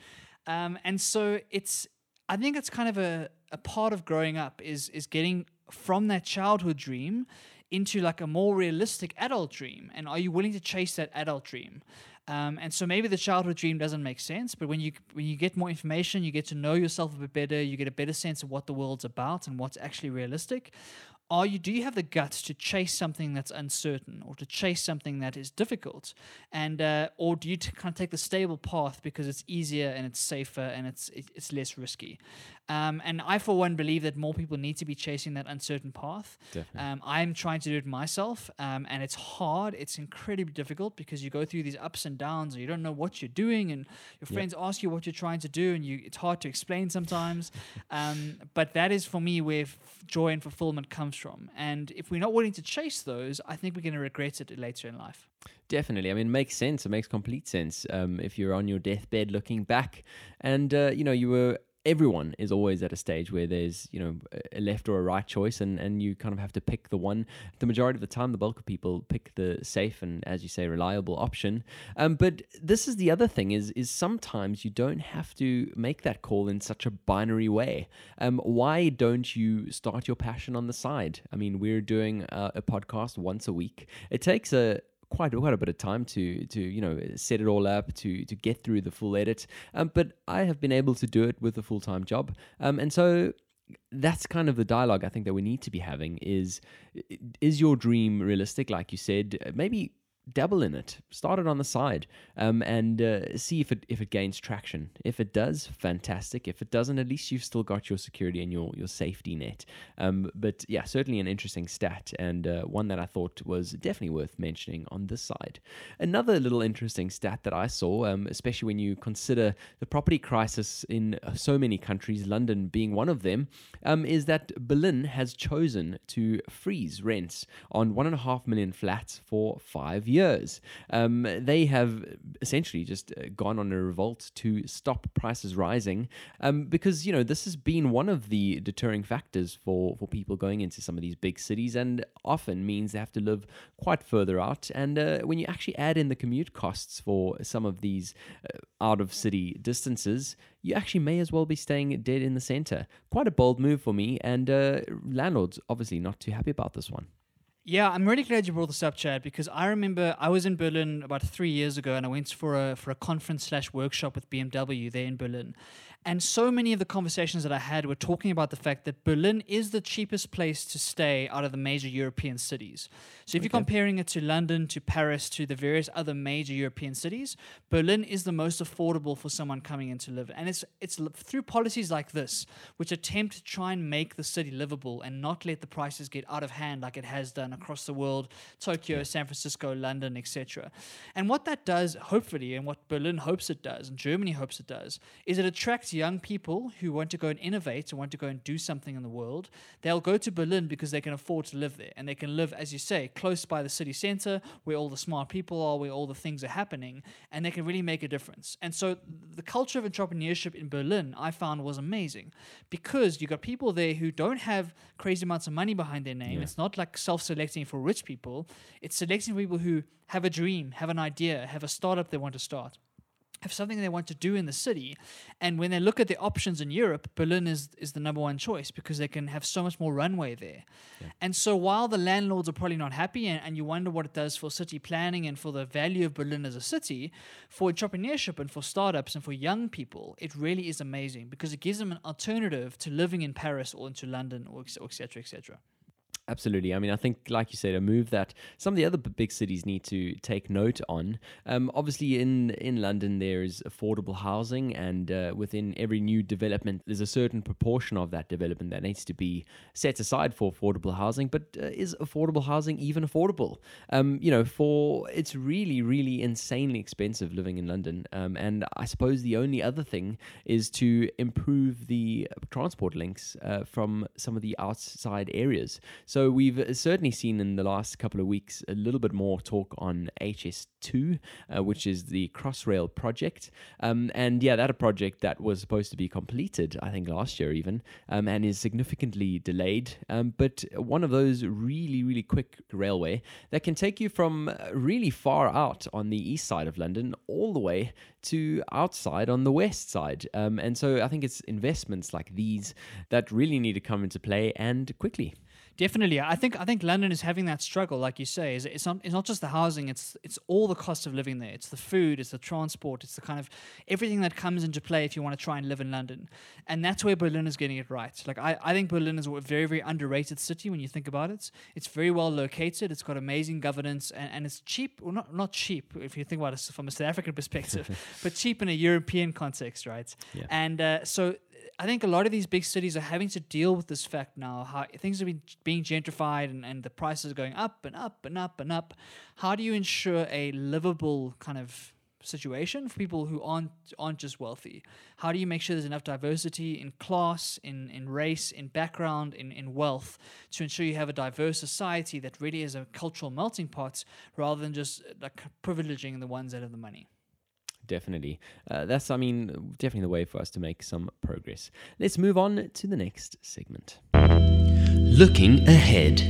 Um, and so it's, I think it's kind of a, a part of growing up is is getting from that childhood dream into like a more realistic adult dream. And are you willing to chase that adult dream? Um, and so maybe the childhood dream doesn't make sense, but when you when you get more information, you get to know yourself a bit better. You get a better sense of what the world's about and what's actually realistic. Are you? Do you have the guts to chase something that's uncertain, or to chase something that is difficult, and uh, or do you t- kind of take the stable path because it's easier and it's safer and it's it's less risky? Um, and I, for one, believe that more people need to be chasing that uncertain path. Um, I'm trying to do it myself, um, and it's hard. It's incredibly difficult because you go through these ups and downs, and you don't know what you're doing, and your friends ask you what you're trying to do, and you it's hard to explain sometimes. um, but that is for me where f- joy and fulfillment comes from. And if we're not willing to chase those, I think we're going to regret it later in life.
Definitely. I mean, it makes sense. It makes complete sense. Um, if you're on your deathbed looking back and, uh, you know, you were everyone is always at a stage where there's you know a left or a right choice and and you kind of have to pick the one. The majority of the time the bulk of people pick the safe and as you say reliable option. Um, but this is the other thing is is sometimes you don't have to make that call in such a binary way. Um, why don't you start your passion on the side? I mean we're doing a, a podcast once a week. It takes a quite quite a bit of time to to you know set it all up to to get through the full edit. Um, but I have been able to do it with a full time job, um, and so that's kind of the dialogue I think that we need to be having is is your dream realistic like you said maybe dabble in it, start it on the side, um, and uh, see if it if it gains traction. If it does, fantastic. If it doesn't, at least you've still got your security and your your safety net. Um, but yeah, certainly an interesting stat and uh, one that I thought was definitely worth mentioning on this side. Another little interesting stat that I saw, um, especially when you consider the property crisis in uh, so many countries, London being one of them, um, is that Berlin has chosen to freeze rents on one and a half million flats for five years years. Um, they have essentially just uh, gone on a revolt to stop prices rising um, because, you know, this has been one of the deterring factors for, for people going into some of these big cities and often means they have to live quite further out. And uh, when you actually add in the commute costs for some of these uh, out of city distances, you actually may as well be staying dead in the center. Quite a bold move for me, and uh, landlords obviously not too happy about this one.
Yeah, I'm really glad you brought this up, Chad, because I remember I was in Berlin about three years ago, and I went for a for a conference slash workshop with BMW there in Berlin, and so many of the conversations that I had were talking about the fact that Berlin is the cheapest place to stay out of the major European cities. So if okay. you're comparing it to London, to Paris, to the various other major European cities, Berlin is the most affordable for someone coming in to live. And it's it's through policies like this which attempt to try and make the city livable and not let the prices get out of hand like it has done across the world, Tokyo, San Francisco, London, etc. And what that does, hopefully, and what Berlin hopes it does, and Germany hopes it does, is it attracts young people who want to go and innovate and want to go and do something in the world. They'll go to Berlin because they can afford to live there, and they can live, as you say, close by the city center, where all the smart people are, where all the things are happening, and they can really make a difference. And so, the culture of entrepreneurship in Berlin, I found, was amazing because you've got people there who don't have crazy amounts of money behind their name. Yeah. It's not like self-select selecting for rich people. It's selecting people who have a dream, have an idea, have a startup they want to start have something they want to do in the city. And when they look at the options in Europe, Berlin is, is the number one choice because they can have so much more runway there. Yeah. And so while the landlords are probably not happy and, and you wonder what it does for city planning and for the value of Berlin as a city, for entrepreneurship and for startups and for young people, it really is amazing because it gives them an alternative to living in Paris or into London or et cetera, et cetera.
Absolutely. I mean, I think, like you said, a move that some of the other big cities need to take note on. Um, obviously, in in London, there is affordable housing, and uh, within every new development, there's a certain proportion of that development that needs to be set aside for affordable housing. But uh, is affordable housing even affordable? Um, you know, for it's really, really insanely expensive living in London. Um, and I suppose the only other thing is to improve the transport links uh, from some of the outside areas. We've certainly seen in the last couple of weeks a little bit more talk on HS2, uh, which is the Crossrail project. Um, and yeah, that a project that was supposed to be completed, I think last year even, um, and is significantly delayed. Um, but one of those really, really quick railway that can take you from really far out on the east side of London all the way to outside on the west side. Um, and so I think it's investments like these that really need to come into play and quickly.
Definitely, I think I think London is having that struggle, like you say. Is it's not it's not just the housing; it's it's all the cost of living there. It's the food, it's the transport, it's the kind of everything that comes into play if you want to try and live in London. And that's where Berlin is getting it right. Like I, I think Berlin is a very very underrated city when you think about it. It's very well located. It's got amazing governance, and, and it's cheap. Well, not not cheap if you think about it from a South African perspective, but cheap in a European context, right? Yeah. And uh, so I think a lot of these big cities are having to deal with this fact now. How things are being, being gentrified and, and the prices are going up and up and up and up. How do you ensure a livable kind of situation for people who aren't aren't just wealthy. How do you make sure there's enough diversity in class, in, in race, in background, in, in wealth to ensure you have a diverse society that really is a cultural melting pot rather than just like privileging the ones that have the money?
Definitely. Uh, that's, I mean, definitely the way for us to make some progress. Let's move on to the next segment. Looking ahead.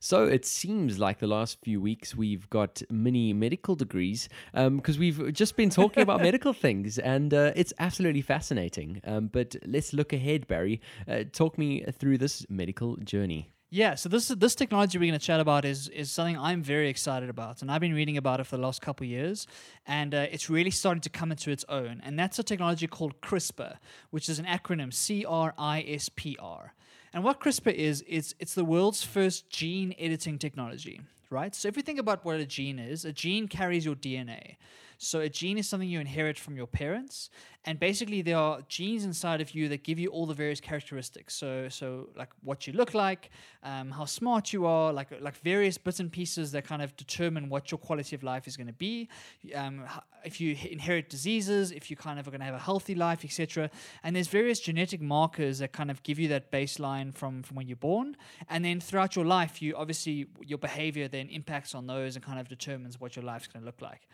So it seems like the last few weeks we've got mini medical degrees because we've just been talking about medical things and uh, it's absolutely fascinating. Um, but let's look ahead, Barry. Uh, talk me through this medical journey.
Yeah, so this this technology we're going to chat about is is something I'm very excited about, and I've been reading about it for the last couple of years, and uh, it's really starting to come into its own. And that's a technology called CRISPR, which is an acronym C R I S P R. And what CRISPR is, it's it's the world's first gene editing technology, right? So if you think about what a gene is, a gene carries your DNA. So a gene is something you inherit from your parents, and basically there are genes inside of you that give you all the various characteristics. So so like what you look like, um, how smart you are, like like various bits and pieces that kind of determine what your quality of life is going to be. Um, if you inherit diseases, if you kind of are going to have a healthy life, etc. And there's various genetic markers that kind of give you that baseline from from when you're born, and then throughout your life, you obviously your behavior then impacts on those and kind of determines what your life's going to look like.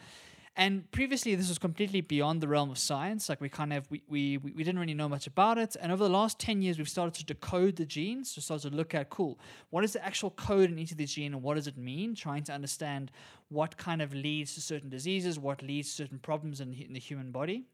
And previously, this was completely beyond the realm of science. Like we kind of we, we we didn't really know much about it. And over the last ten years, we've started to decode the genes. So started to look at cool, what is the actual code in each of these genes, and what does it mean? Trying to understand what kind of leads to certain diseases, what leads to certain problems in, in the human body.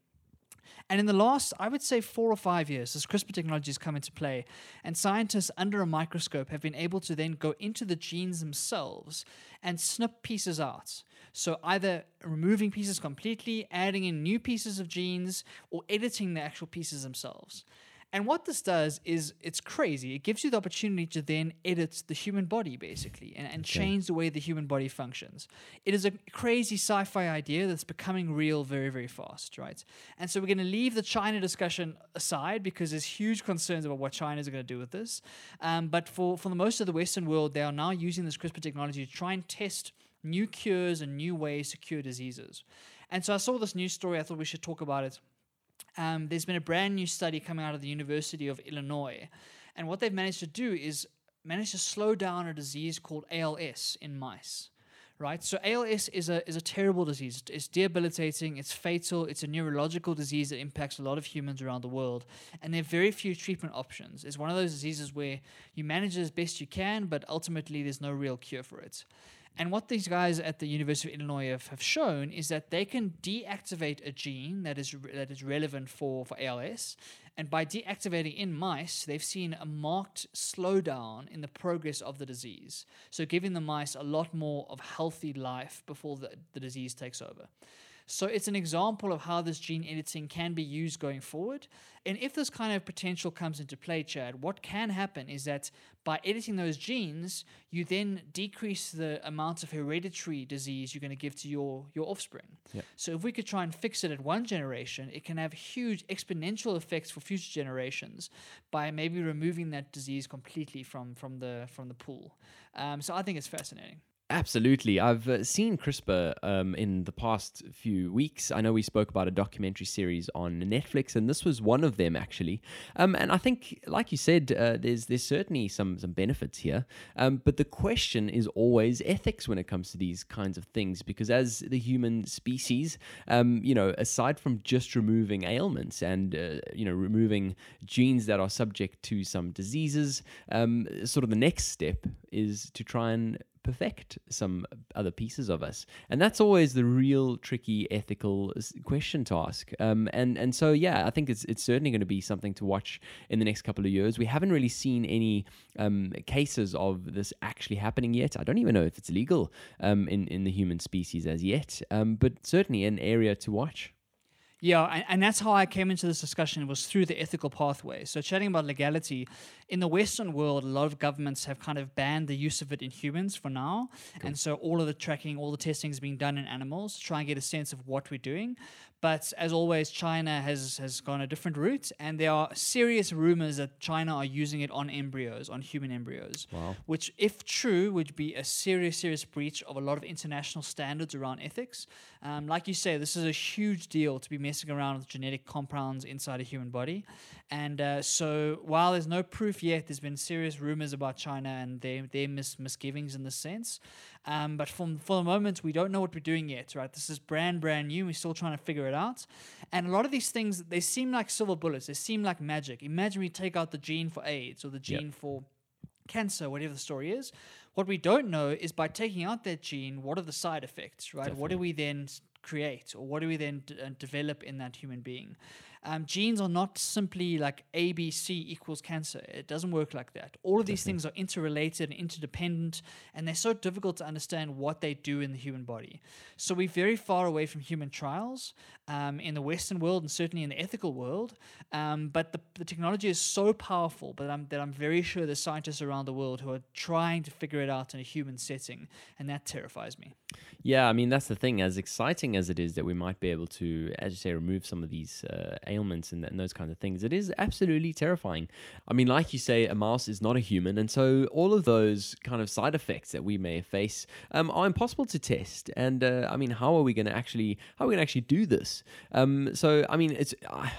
And in the last, I would say, four or five years, this CRISPR technology has come into play, and scientists under a microscope have been able to then go into the genes themselves and snip pieces out. So either removing pieces completely, adding in new pieces of genes, or editing the actual pieces themselves. And what this does is it's crazy. It gives you the opportunity to then edit the human body basically and, and change the way the human body functions. It is a crazy sci fi idea that's becoming real very, very fast, right? And so we're going to leave the China discussion aside because there's huge concerns about what China is going to do with this. Um, but for, for the most of the Western world, they are now using this CRISPR technology to try and test new cures and new ways to cure diseases. And so I saw this news story. I thought we should talk about it um, there's been a brand new study coming out of the University of Illinois. And what they've managed to do is manage to slow down a disease called ALS in mice. Right? So ALS is a is a terrible disease. It's debilitating, it's fatal, it's a neurological disease that impacts a lot of humans around the world. And there are very few treatment options. It's one of those diseases where you manage it as best you can, but ultimately there's no real cure for it. And what these guys at the University of Illinois have, have shown is that they can deactivate a gene that is re- that is relevant for, for ALS. And by deactivating in mice, they've seen a marked slowdown in the progress of the disease. So giving the mice a lot more of healthy life before the, the disease takes over. So it's an example of how this gene editing can be used going forward. And if this kind of potential comes into play, Chad, what can happen is that by editing those genes, you then decrease the amount of hereditary disease you're going to give to your, your offspring.
Yep.
So if we could try and fix it at one generation, it can have huge exponential effects for future generations by maybe removing that disease completely from, from the from the pool. Um, so I think it's fascinating.
Absolutely. I've uh, seen CRISPR um, in the past few weeks. I know we spoke about a documentary series on Netflix, and this was one of them actually. Um, and I think, like you said, uh, there's there's certainly some some benefits here. Um, but the question is always ethics when it comes to these kinds of things, because as the human species, um, you know, aside from just removing ailments and uh, you know removing genes that are subject to some diseases, um, sort of the next step is to try and perfect some other pieces of us. And that's always the real tricky ethical question to ask. Um, and and so yeah i think it's it's certainly going to be something to watch in the next couple of years. We haven't really seen any um, cases of this actually happening yet. I don't even know if it's legal um, in in the human species as yet. Um, but certainly an area to watch
Yeah, and, and that's how I came into this discussion was through the ethical pathway. So chatting about legality, in the Western world, a lot of governments have kind of banned the use of it in humans for now. And so all of the tracking, all the testing is being done in animals to try and get a sense of what we're doing. But as always, China has, has gone a different route, and there are serious rumors that China are using it on embryos, on human embryos.
Wow.
Which, if true, would be a serious, serious breach of a lot of international standards around ethics. Um, like you say, this is a huge deal to be messing around with genetic compounds inside a human body. And uh, so, while there's no proof yet, there's been serious rumors about China and their, their mis- misgivings in this sense. Um, but from, for the moment, we don't know what we're doing yet, right? This is brand, brand new. We're still trying to figure it out. And a lot of these things, they seem like silver bullets. They seem like magic. Imagine we take out the gene for AIDS or the gene for cancer, whatever the story is. What we don't know is by taking out that gene, what are the side effects, right? What do we then create or what do we then d- uh, develop in that human being? Um, genes are not simply like A, B, C equals cancer. It doesn't work like that. All of these things are interrelated and interdependent, and they're so difficult to understand what they do in the human body. So we're very far away from human trials um, in the Western world and certainly in the ethical world. Um, but the, the technology is so powerful but I'm, that I'm very sure there's scientists around the world who are trying to figure it out in a human setting, and that terrifies me.
Yeah, I mean that's the thing. As exciting as it is that we might be able to, as you say, remove some of these uh, ailments and, and those kinds of things, it is absolutely terrifying. I mean, like you say, a mouse is not a human, and so all of those kind of side effects that we may face um, are impossible to test. And uh, I mean, how are we going to actually how are we going to actually do this? Um, so I mean, it's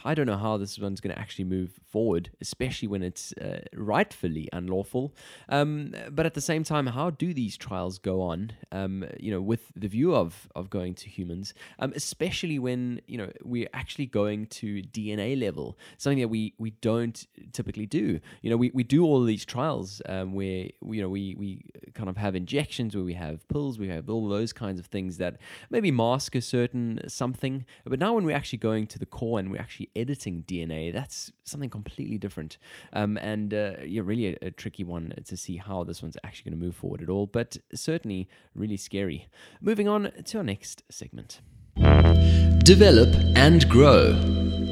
I, don't know how this one's going to actually move forward, especially when it's uh, rightfully unlawful. Um, but at the same time, how do these trials go on? Um, you know, with the view of of going to humans, um, especially when you know we're actually going to DNA level, something that we we don't typically do. You know, we, we do all these trials um, where you know we we kind of have injections, where we have pills, we have all those kinds of things that maybe mask a certain something. But now when we're actually going to the core and we're actually editing DNA, that's something completely different. Um, and uh, yeah, really a, a tricky one to see how this one's actually going to move forward at all. But certainly really scary. Moving on to our next segment. Develop and grow.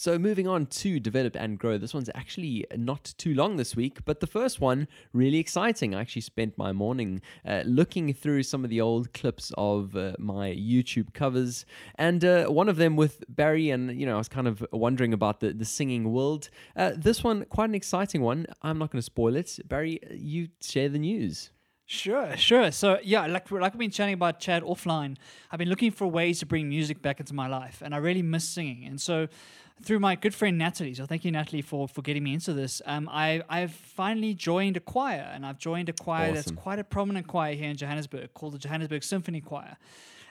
So, moving on to develop and grow. This one's actually not too long this week, but the first one really exciting. I actually spent my morning uh, looking through some of the old clips of uh, my YouTube covers, and uh, one of them with Barry. And you know, I was kind of wondering about the the singing world. Uh, this one, quite an exciting one. I'm not going to spoil it. Barry, you share the news.
Sure, sure. So yeah, like like we've been chatting about Chad offline, I've been looking for ways to bring music back into my life, and I really miss singing. And so, through my good friend Natalie, so thank you Natalie for for getting me into this. Um, I I've finally joined a choir, and I've joined a choir that's quite a prominent choir here in Johannesburg called the Johannesburg Symphony Choir.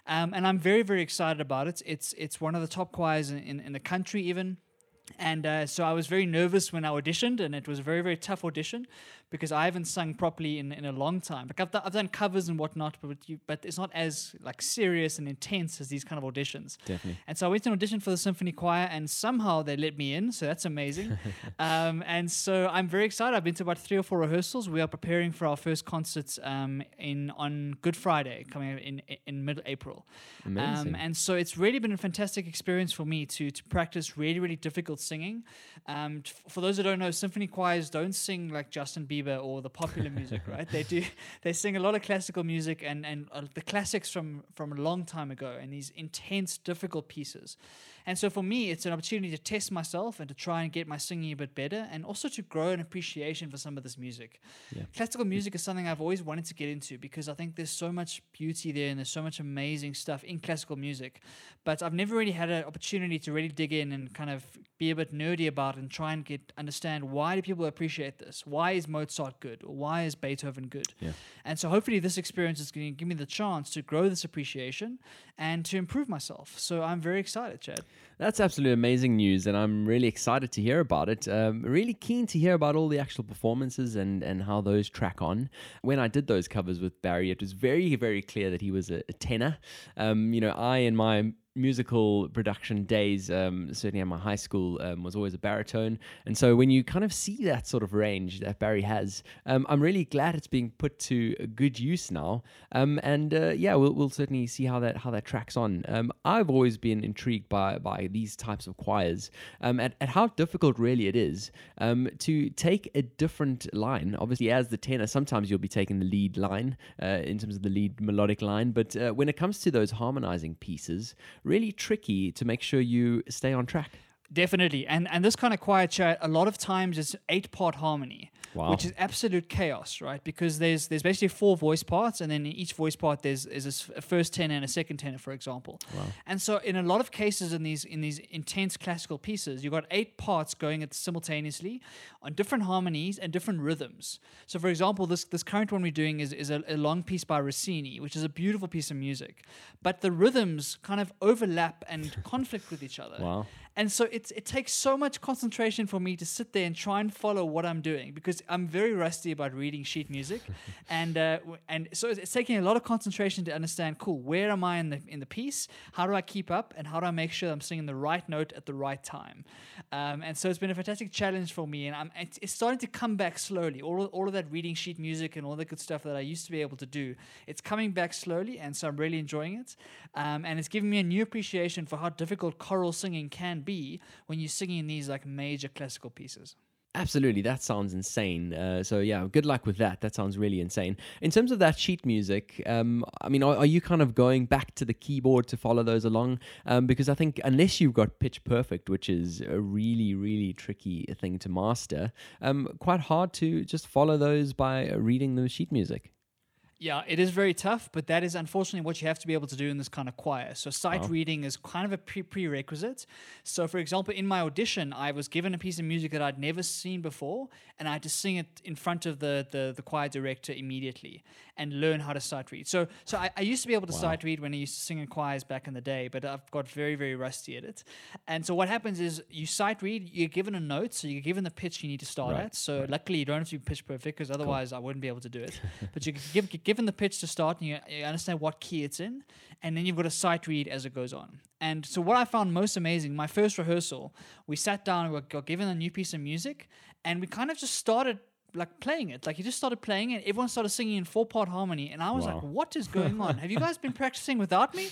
Um, and I'm very very excited about it. It's it's one of the top choirs in, in, in the country even. And uh, so I was very nervous when I auditioned, and it was a very, very tough audition because I haven't sung properly in, in a long time. Like I've, done I've done covers and whatnot, but you, but it's not as like serious and intense as these kind of auditions.
Definitely.
And so I went to an audition for the symphony choir, and somehow they let me in. So that's amazing. um, and so I'm very excited. I've been to about three or four rehearsals. We are preparing for our first concerts um, in on Good Friday, coming in in mid April.
Amazing.
Um, and so it's really been a fantastic experience for me to to practice really really difficult singing. Um, t- for those who don't know, symphony choirs don't sing like Justin Bieber or the popular music, right? They do they sing a lot of classical music and and uh, the classics from from a long time ago, and these intense difficult pieces. And so for me, it's an opportunity to test myself and to try and get my singing a bit better, and also to grow an appreciation for some of this music.
Yeah.
Classical music is something I've always wanted to get into because I think there's so much beauty there and there's so much amazing stuff in classical music. But I've never really had an opportunity to really dig in and kind of be a bit nerdy about it and try and get understand why do people appreciate this? Why is Mozart good? Or why is Beethoven good?
Yeah.
And so hopefully this experience is going to give me the chance to grow this appreciation and to improve myself. So I'm very excited, Chad.
That's absolutely amazing news, and I'm really excited to hear about it. Um, really keen to hear about all the actual performances and, and how those track on. When I did those covers with Barry, it was very, very clear that he was a, a tenor. Um, you know, I, in my musical production days, um, certainly at my high school, um, was always a baritone. And so when you kind of see that sort of range that Barry has, um, I'm really glad it's being put to good use now. Um, and uh, yeah, we'll, we'll certainly see how that how that tracks on. Um, I've always been intrigued by by these types of choirs um, at, at how difficult really it is to take a different line. Obviously, as the tenor, sometimes you'll be taking the lead line uh, in terms of the lead melodic line, but uh, when it comes to those harmonizing pieces, really tricky to make sure you stay on track.
Definitely. And and this kind of quiet chat, a lot of times it's eight part harmony.
Wow.
Which is absolute chaos, right? Because there's there's basically four voice parts, and then in each voice part there's is a first tenor and a second tenor, for example. And so in a lot of cases in these in these intense classical pieces, you've got eight parts going at simultaneously on different harmonies and different rhythms. So for example, this this current one we're doing is, is a, a long piece by Rossini, which is a beautiful piece of music. But the rhythms kind of overlap and conflict with each other.
Wow.
And so it's it takes so much concentration for me to sit there and try and follow what I'm doing because I'm very rusty about reading sheet music, and uh, and so it's, taking a lot of concentration to understand. Cool, where am I in the in the piece? How do I keep up? And how do I make sure I'm singing the right note at the right time? Um, and so it's been a fantastic challenge for me, and I'm it's, it's starting to come back slowly. All of, all of that reading sheet music and all the good stuff that I used to be able to do, it's coming back slowly, and so I'm really enjoying it. Um, and it's giving me a new appreciation for how difficult choral singing can be when you're singing these like major classical pieces.
Absolutely, that sounds insane. Uh, so yeah, good luck with that. That sounds really insane. In terms of that sheet music, um, I mean, are, are you kind of going back to the keyboard to follow those along? Um, because I think unless you've got pitch perfect, which is a really, really tricky thing to master, um, quite hard to just follow those by reading the sheet music.
Yeah, it is very tough, but that is unfortunately what you have to be able to do in this kind of choir. So sight reading is kind of a pre- prerequisite. So, for example, in my audition, I was given a piece of music that I'd never seen before, and I had to sing it in front of the the, the choir director immediately and learn how to sight read. So, so I, I used to be able to sight read when I used to sing in choirs back in the day, but I've got very very rusty at it. And so what happens is you sight read, you're given a note, so you're given the pitch you need to start
Right,
at. So luckily you don't have to be pitch perfect because otherwise I wouldn't be able to do it. but you give given the pitch to start and you, you understand what key it's in, and then you've got a sight read as it goes on. And so what I found most amazing, my first rehearsal, we sat down and we got given a new piece of music, and we kind of just started like playing it. Like he just started playing it. Everyone started singing in four part harmony, and I was like, "What is going on? Have you guys been practicing without me?"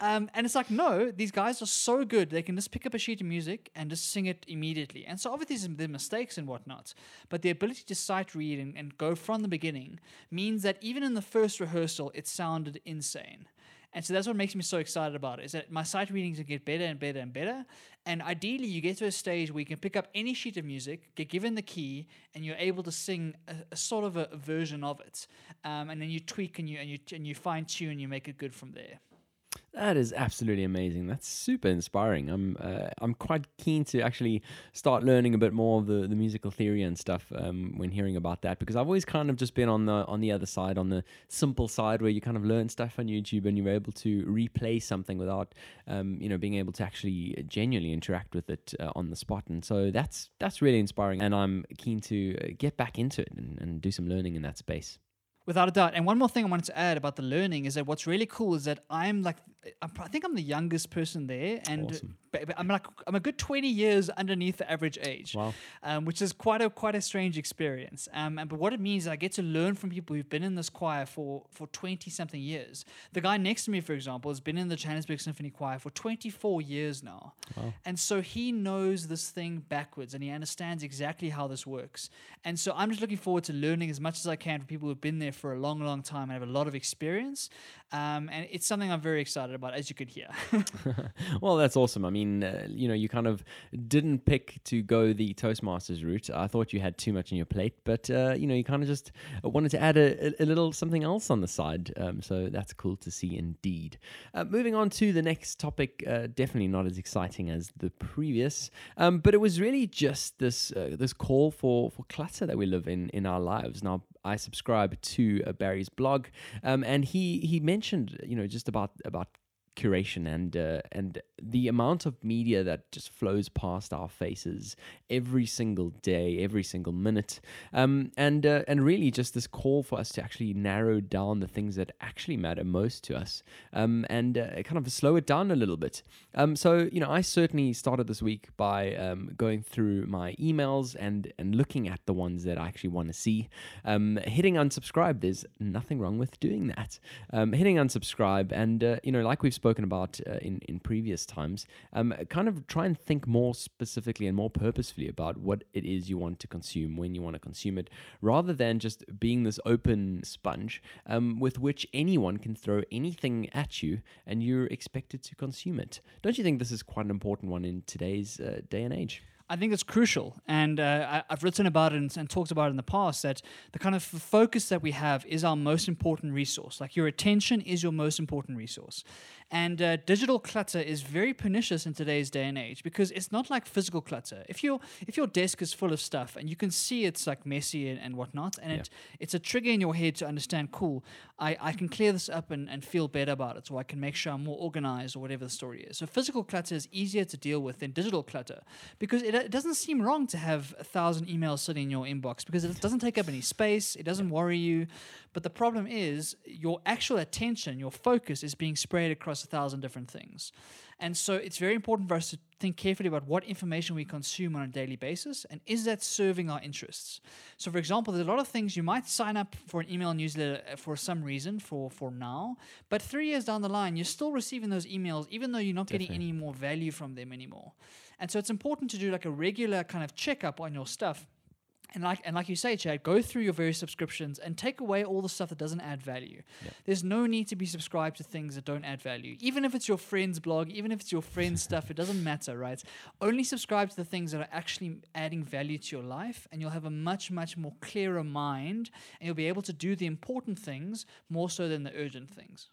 Um, and it's like, no, these guys are so good. They can just pick up a sheet of music and just sing it immediately. And so obviously there's- there's mistakes and whatnot, but the ability to sight read and, and go from the beginning means that even in the first rehearsal, it sounded insane. And so that's what makes me so excited about it is that my sight readings get better and better and better. And ideally, you get to a stage where you can pick up any sheet of music, get given the key, and you're able to sing a, a sort of a, a version of it. Um, and then you tweak and you and you and you fine tune, you make it good from there.
That is absolutely amazing. That's super inspiring. I'm uh, I'm quite keen to actually start learning a bit more of the, the musical theory and stuff um, when hearing about that because I've always kind of just been on the on the other side, on the simple side where you kind of learn stuff on YouTube and you're able to replay something without um, you know being able to actually genuinely interact with it uh, on the spot. And so that's that's really inspiring, and I'm keen to get back into it and, and do some learning in that space.
Without a doubt. And one more thing I wanted to add about the learning is that what's really cool is that I'm like, I think I'm the youngest person there, and
Awesome.
I'm like, I'm a good 20 years underneath the average age.
Wow.
um, which is quite a quite a strange experience. Um, and, but what it means is I get to learn from people who've been in this choir for for twenty something years. The guy next to me, for example, has been in the Johannesburg Symphony Choir for twenty four years now, and so he knows this thing backwards and he understands exactly how this works. And so I'm just looking forward to learning as much as I can from people who've been there for a long, long time and have a lot of experience. Um, and it's something I'm very excited about, as you could hear.
well, that's awesome. I mean, uh, you know, you kind of didn't pick to go the Toastmasters route. I thought you had too much on your plate, but uh, you know, you kind of just wanted to add a, a, a little something else on the side. Um, so that's cool to see indeed. Uh, moving on to the next topic, uh, definitely not as exciting as the previous, um, but it was really just this uh, this call for for clutter that we live in in our lives now. I subscribe to uh, Barry's blog, um, and he he mentioned you know just about about curation and uh, and the amount of media that just flows past our faces every single day, every single minute, um, and uh, and really just this call for us to actually narrow down the things that actually matter most to us, um, and uh, kind of slow it down a little bit. Um, so you know, I certainly started this week by um, going through my emails and and looking at the ones that I actually want to see. Um, hitting unsubscribe, there's nothing wrong with doing that. Um, hitting unsubscribe, and uh, you know, like we've spoken about uh, in in previous times, um, kind of try and think more specifically and more purposefully about what it is you want to consume, when you want to consume it, rather than just being this open sponge um, with which anyone can throw anything at you and you're expected to consume it. Don't you think this is quite an important one in today's uh, day and age?
I think it's crucial, and uh, I, I've written about it and, and talked about it in the past that the kind of focus that we have is our most important resource. Like your attention is your most important resource, and uh, digital clutter is very pernicious in today's day and age because it's not like physical clutter. If your if your desk is full of stuff and you can see it's like messy and, and whatnot, and it, it's a trigger in your head to understand, cool, I, I can clear this up and, and feel better about it, so I can make sure I'm more organized or whatever the story is. So physical clutter is easier to deal with than digital clutter because it, it doesn't seem wrong to have a thousand emails sitting in your inbox because it doesn't take up any space, it doesn't worry you. But the problem is your actual attention, your focus is being spread across a thousand different things. And so it's very important for us to think carefully about what information we consume on a daily basis and is that serving our interests. So, for example, there's a lot of things you might sign up for an email newsletter for some reason for, for now, but three years down the line, you're still receiving those emails even though you're not getting any more value from them anymore. And so it's important to do like a regular kind of checkup on your stuff and like and like you say, Chad, go through your various subscriptions and take away all the stuff that doesn't add value. There's no need to be subscribed to things that don't add value. Even if it's your friend's blog, even if it's your friend's stuff, it doesn't matter, right? Only subscribe to the things that are actually adding value to your life, and you'll have a much, much more clearer mind, and you'll be able to do the important things more so than the urgent things.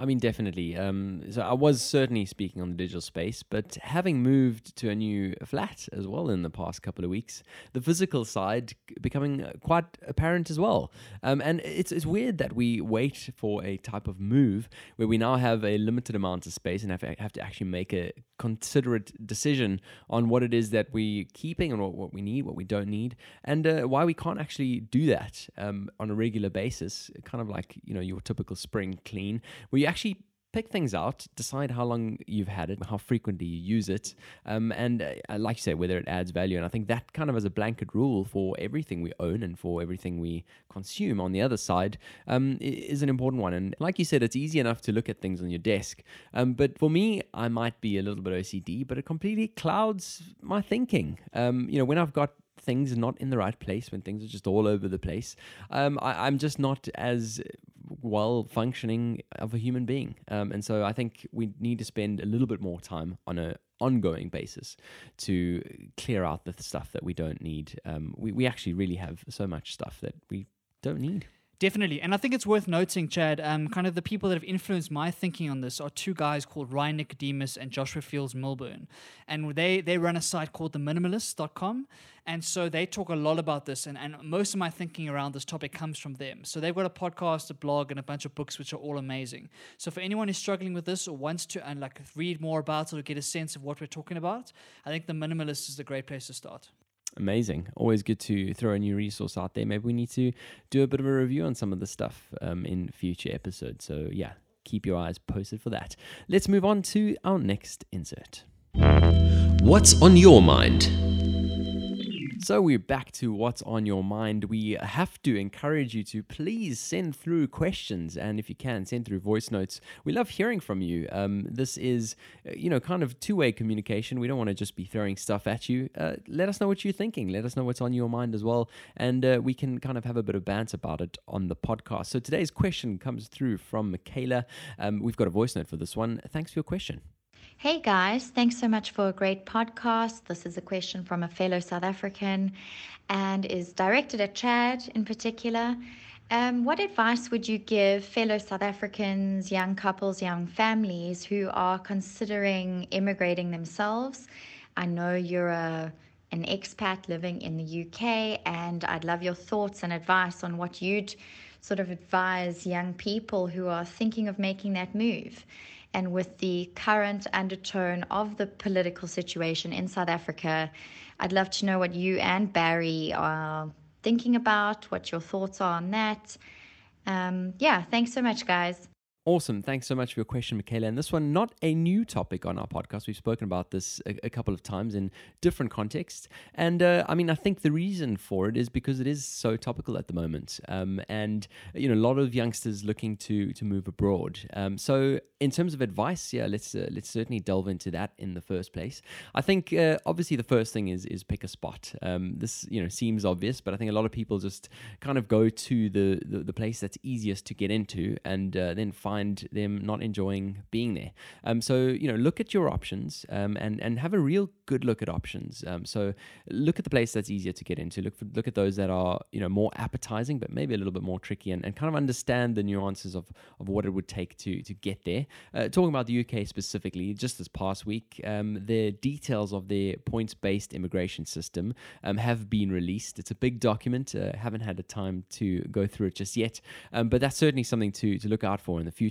I mean, definitely. Um, so I was certainly speaking on the digital space, but having moved to a new flat as well in the past couple of weeks, the physical side becoming uh, quite apparent as well. Um, and it's it's weird that we wait for a type of move where we now have a limited amount of space and have to, have to actually make a considerate decision on what it is that we're keeping and what, what we need, what we don't need, and uh, why we can't actually do that um, on a regular basis, kind of like you know your typical spring clean, where you actually pick things out, decide how long you've had it, how frequently you use it, um, and uh, like you say, whether it adds value. And I think that kind of as a blanket rule for everything we own and for everything we consume on the other side um, is an important one. And like you said, it's easy enough to look at things on your desk. Um, but for me, I might be a little bit OCD, but it completely clouds my thinking. Um, you know, when I've got things not in the right place, when things are just all over the place, um, I, I'm just not as well functioning of a human being. Um, and so I think we need to spend a little bit more time on a ongoing basis to clear out the stuff that we don't need. Um, we, we actually really have so much stuff that we don't need.
Definitely. And I think it's worth noting, Chad, um, kind of the people that have influenced my thinking on this are two guys called Ryan Nicodemus and Joshua Fields Millburn. And they, they run a site called theminimalists.com. And so they talk a lot about this. And, and most of my thinking around this topic comes from them. So they've got a podcast, a blog, and a bunch of books, which are all amazing. So for anyone who's struggling with this or wants to and like read more about it or get a sense of what we're talking about, I think The Minimalist is a great place to start.
Amazing. Always good to throw a new resource out there. Maybe we need to do a bit of a review on some of the stuff um, in future episodes. So, yeah, keep your eyes posted for that. Let's move on to our next insert. What's on your mind? So we're back to what's on your mind. We have to encourage you to please send through questions, and if you can, send through voice notes. We love hearing from you. Um, this is, uh, you know, kind of two-way communication. We don't want to just be throwing stuff at you. Uh, let us know what you're thinking. Let us know what's on your mind as well, and uh, we can kind of have a bit of banter about it on the podcast. So today's question comes through from Michaela. Um, we've got a voice note for this one. Thanks for your question.
Hey guys, thanks so much for a great podcast. This is a question from a fellow South African and is directed at Chad in particular. Um, what advice would you give fellow South Africans, young couples, young families who are considering immigrating themselves? I know you're a, an expat living in the UK, and I'd love your thoughts and advice on what you'd sort of advise young people who are thinking of making that move. And with the current undertone of the political situation in South Africa, I'd love to know what you and Barry are thinking about, what your thoughts are on that. Um, yeah, thanks so much, guys.
Awesome. Thanks so much for your question, Michaela. And this one, not a new topic on our podcast. We've spoken about this a, a couple of times in different contexts. And uh, I mean, I think the reason for it is because it is so topical at the moment. Um, and, you know, a lot of youngsters looking to to move abroad. Um, so, in terms of advice, yeah, let's uh, let's certainly delve into that in the first place. I think uh, obviously the first thing is is pick a spot. Um, this, you know, seems obvious, but I think a lot of people just kind of go to the, the, the place that's easiest to get into and uh, then find find them not enjoying being there. Um, so you know, look at your options um, and and have a real good look at options. Um, so look at the place that's easier to get into. Look for, look at those that are you know more appetizing, but maybe a little bit more tricky, and, and kind of understand the nuances of of what it would take to to get there. Uh, talking about the UK specifically, just this past week, um, the details of their points based immigration system um, have been released. It's a big document. Uh, haven't had the time to go through it just yet, um, but that's certainly something to to look out for in the future.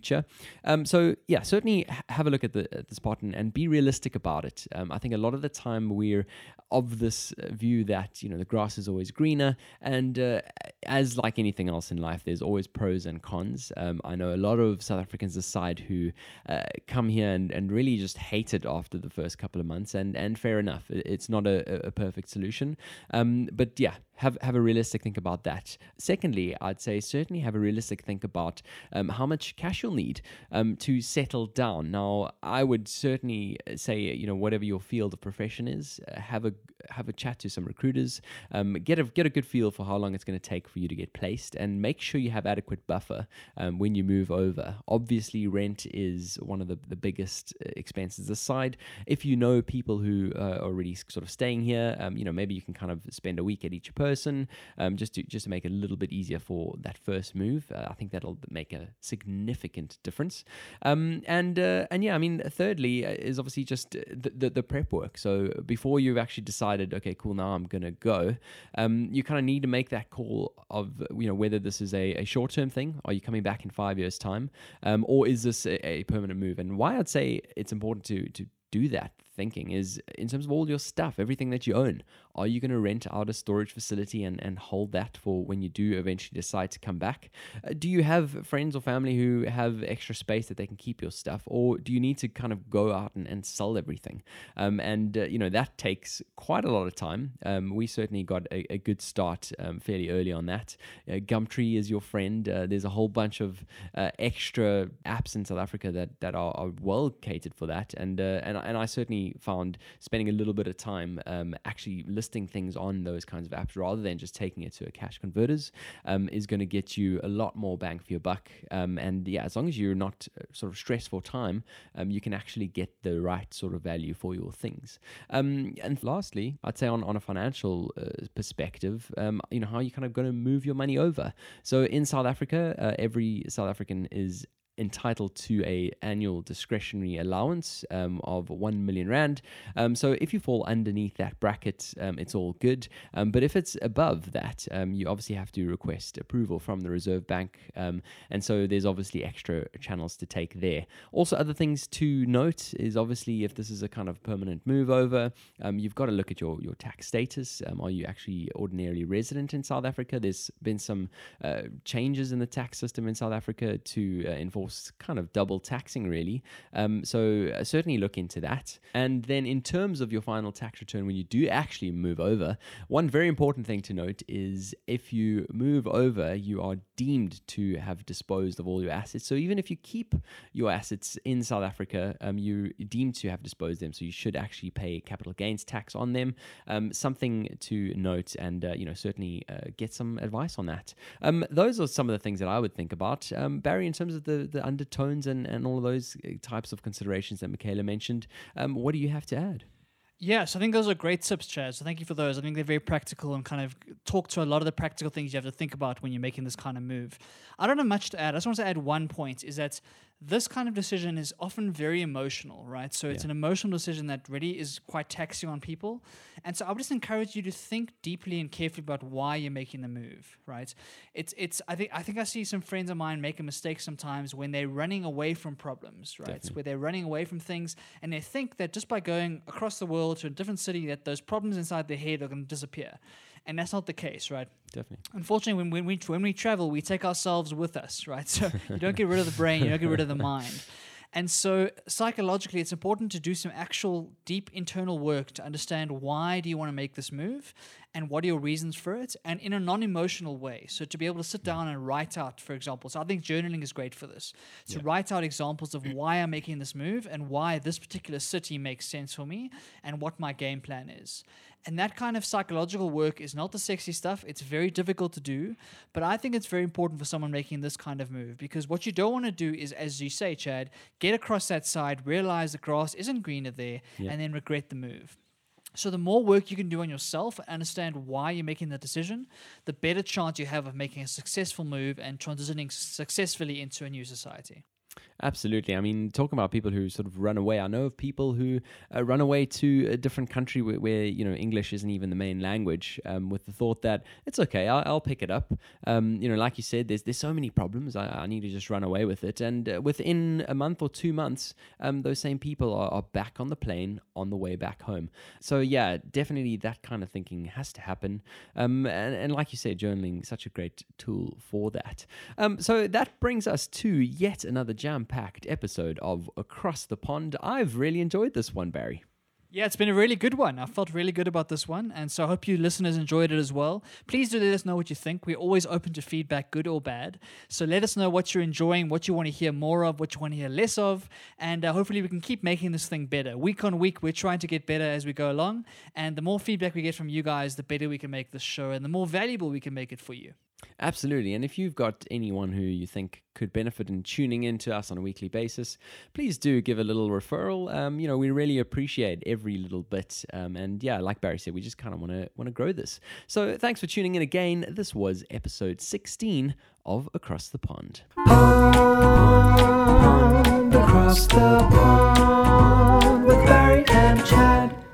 Um, so yeah, certainly have a look at the at the spot and, and be realistic about it. Um, I think a lot of the time we're of this uh, view that you know the grass is always greener, and uh, as like anything else in life, there's always pros and cons. Um, I know a lot of South Africans aside who uh, come here and, and really just hate it after the first couple of months, and and fair enough, it's not a, a perfect solution. Um, but yeah, have have a realistic think about that. Secondly, I'd say certainly have a realistic think about um, how much cash you'll need um, to settle down. Now, I would certainly say you know whatever your field of profession is, uh, have a have a chat to some recruiters, um, get a get a good feel for how long it's going to take for you to get placed, and make sure you have adequate buffer um, when you move over. Obviously, rent is one of the, the biggest uh, expenses. Aside, if you know people who are already sort of staying here, um, you know maybe you can kind of spend a week at each person, um, just to just to make it a little bit easier for that first move. Uh, I think that'll make a significant difference. Um, and uh, and yeah, I mean, thirdly uh, is obviously just the, the, the prep work. So before you've actually decided, okay, cool, now I'm gonna go, um, you kind of need to make that call of you know whether this is a, a short term thing. Are you coming back in five years' time, um, or is this a, a permanent move? And why I'd say it's important to to do that thinking is in terms of all your stuff, everything that you own. Are you going to rent out a storage facility and, and hold that for when you do eventually decide to come back? Uh, do you have friends or family who have extra space that they can keep your stuff? Or do you need to kind of go out and, and sell everything? Um, and, uh, you know, that takes quite a lot of time. Um, we certainly got a, a good start um, fairly early on that. Uh, Gumtree is your friend. Uh, there's a whole bunch of uh, extra apps in South Africa that, that are, are well catered for that. And, and, and I certainly found spending a little bit of time um, actually listing things on those kinds of apps rather than just taking it to a cash converters um, is going to get you a lot more bang for your buck. Um, and yeah, as long as you're not uh, sort of stressed for time, um, you can actually get the right sort of value for your things. Um, and lastly, I'd say on, on a financial uh, perspective, um, you know, how you kind of going to move your money over. So in South Africa, uh, every South African is entitled to a annual discretionary allowance um, of 1 million rand. Um, so if you fall underneath that bracket um, it's all good. Um, but if it's above that um, you obviously have to request approval from the reserve bank um, and so there's obviously extra channels to take there. Also other things to note is obviously if this is a kind of permanent move over you've got to look at your, your tax status. Are you actually ordinarily resident in south africa? There's been some uh, changes in the tax system in south africa to uh, enforce kind of double taxing, really. Um, so uh, certainly look into that. And then in terms of your final tax return, when you do actually move over, one very important thing to note is if you move over, you are deemed to have disposed of all your assets. So even if you keep your assets in South Africa, um, you deemed to have disposed them. So you should actually pay capital gains tax on them. Um, something to note, and uh, you know certainly uh, get some advice on that. Um, those are some of the things that I would think about. Um, Barry, in terms of the, the undertones and, and all those uh, types of considerations that Michaela mentioned, um, what do you have to add?
Yes, I think those are great tips, Chad. So thank you for those. I think they're very practical and kind of talk to a lot of the practical things you have to think about when you're making this kind of move. I don't have much to add. I just want to add one point is that this kind of decision is often very emotional, right? So it's
Yeah.
an emotional decision that really is quite taxing on people. And so I would just encourage you to think deeply and carefully about why you're making the move, right? It's it's I think I think I see some friends of mine make a mistake sometimes when they're running away from problems, right?
Definitely.
Where they're running away from things and they think that just by going across the world to a different city that those problems inside their head are going to disappear. And that's not the case, right?
Definitely.
Unfortunately, when, when, we, when we travel, we take ourselves with us, right? So you don't get rid of the brain, you don't get rid of the mind. And so psychologically, it's important to do some actual deep internal work to understand why do you want to make this move and what are your reasons for it and in a non-emotional way. So to be able to sit down and write out, for example. So I think journaling is great for this. To write out examples of why I'm making this move and why this particular city makes sense for me and what my game plan is. And that kind of psychological work is not the sexy stuff. It's very difficult to do. But I think it's very important for someone making this kind of move because what you don't want to do is, as you say, Chad, get across that side, realize the grass isn't greener there,
Yeah.
and then regret the move. So the more work you can do on yourself and understand why you're making the decision, the better chance you have of making a successful move and transitioning successfully into a new society.
Absolutely. I mean, talking about people who sort of run away, I know of people who uh, run away to a different country where, where, you know English isn't even the main language, um, with the thought that it's okay, I'll, I'll pick it up. Um, you know, like you said, there's there's so many problems. I, I need to just run away with it, and uh, within a month or two months, um, those same people are, are back on the plane on the way back home. So yeah, definitely that kind of thinking has to happen. Um, and, and like you said, journaling such a great tool for that. Um, so that brings us to yet another jam-packed episode of Across the Pond. I've really enjoyed this one, Barry.
Yeah, it's been a really good one. I felt really good about this one. And so I hope you listeners enjoyed it as well. Please do let us know what you think. We're always open to feedback, good or bad. So let us know what you're enjoying, what you want to hear more of, what you want to hear less of. And uh, hopefully we can keep making this thing better. Week on week, we're trying to get better as we go along. And the more feedback we get from you guys, the better we can make this show and the more valuable we can make it for you.
Absolutely. And if you've got anyone who you think could benefit in tuning in to us on a weekly basis, please do give a little referral. Um, you know, we really appreciate every little bit. Um, and yeah, like Barry said, we just kind of want to want to grow this. So thanks for tuning in again. This was episode 16 of Across the Pond.
Pond, across the pond with Barry and Chad.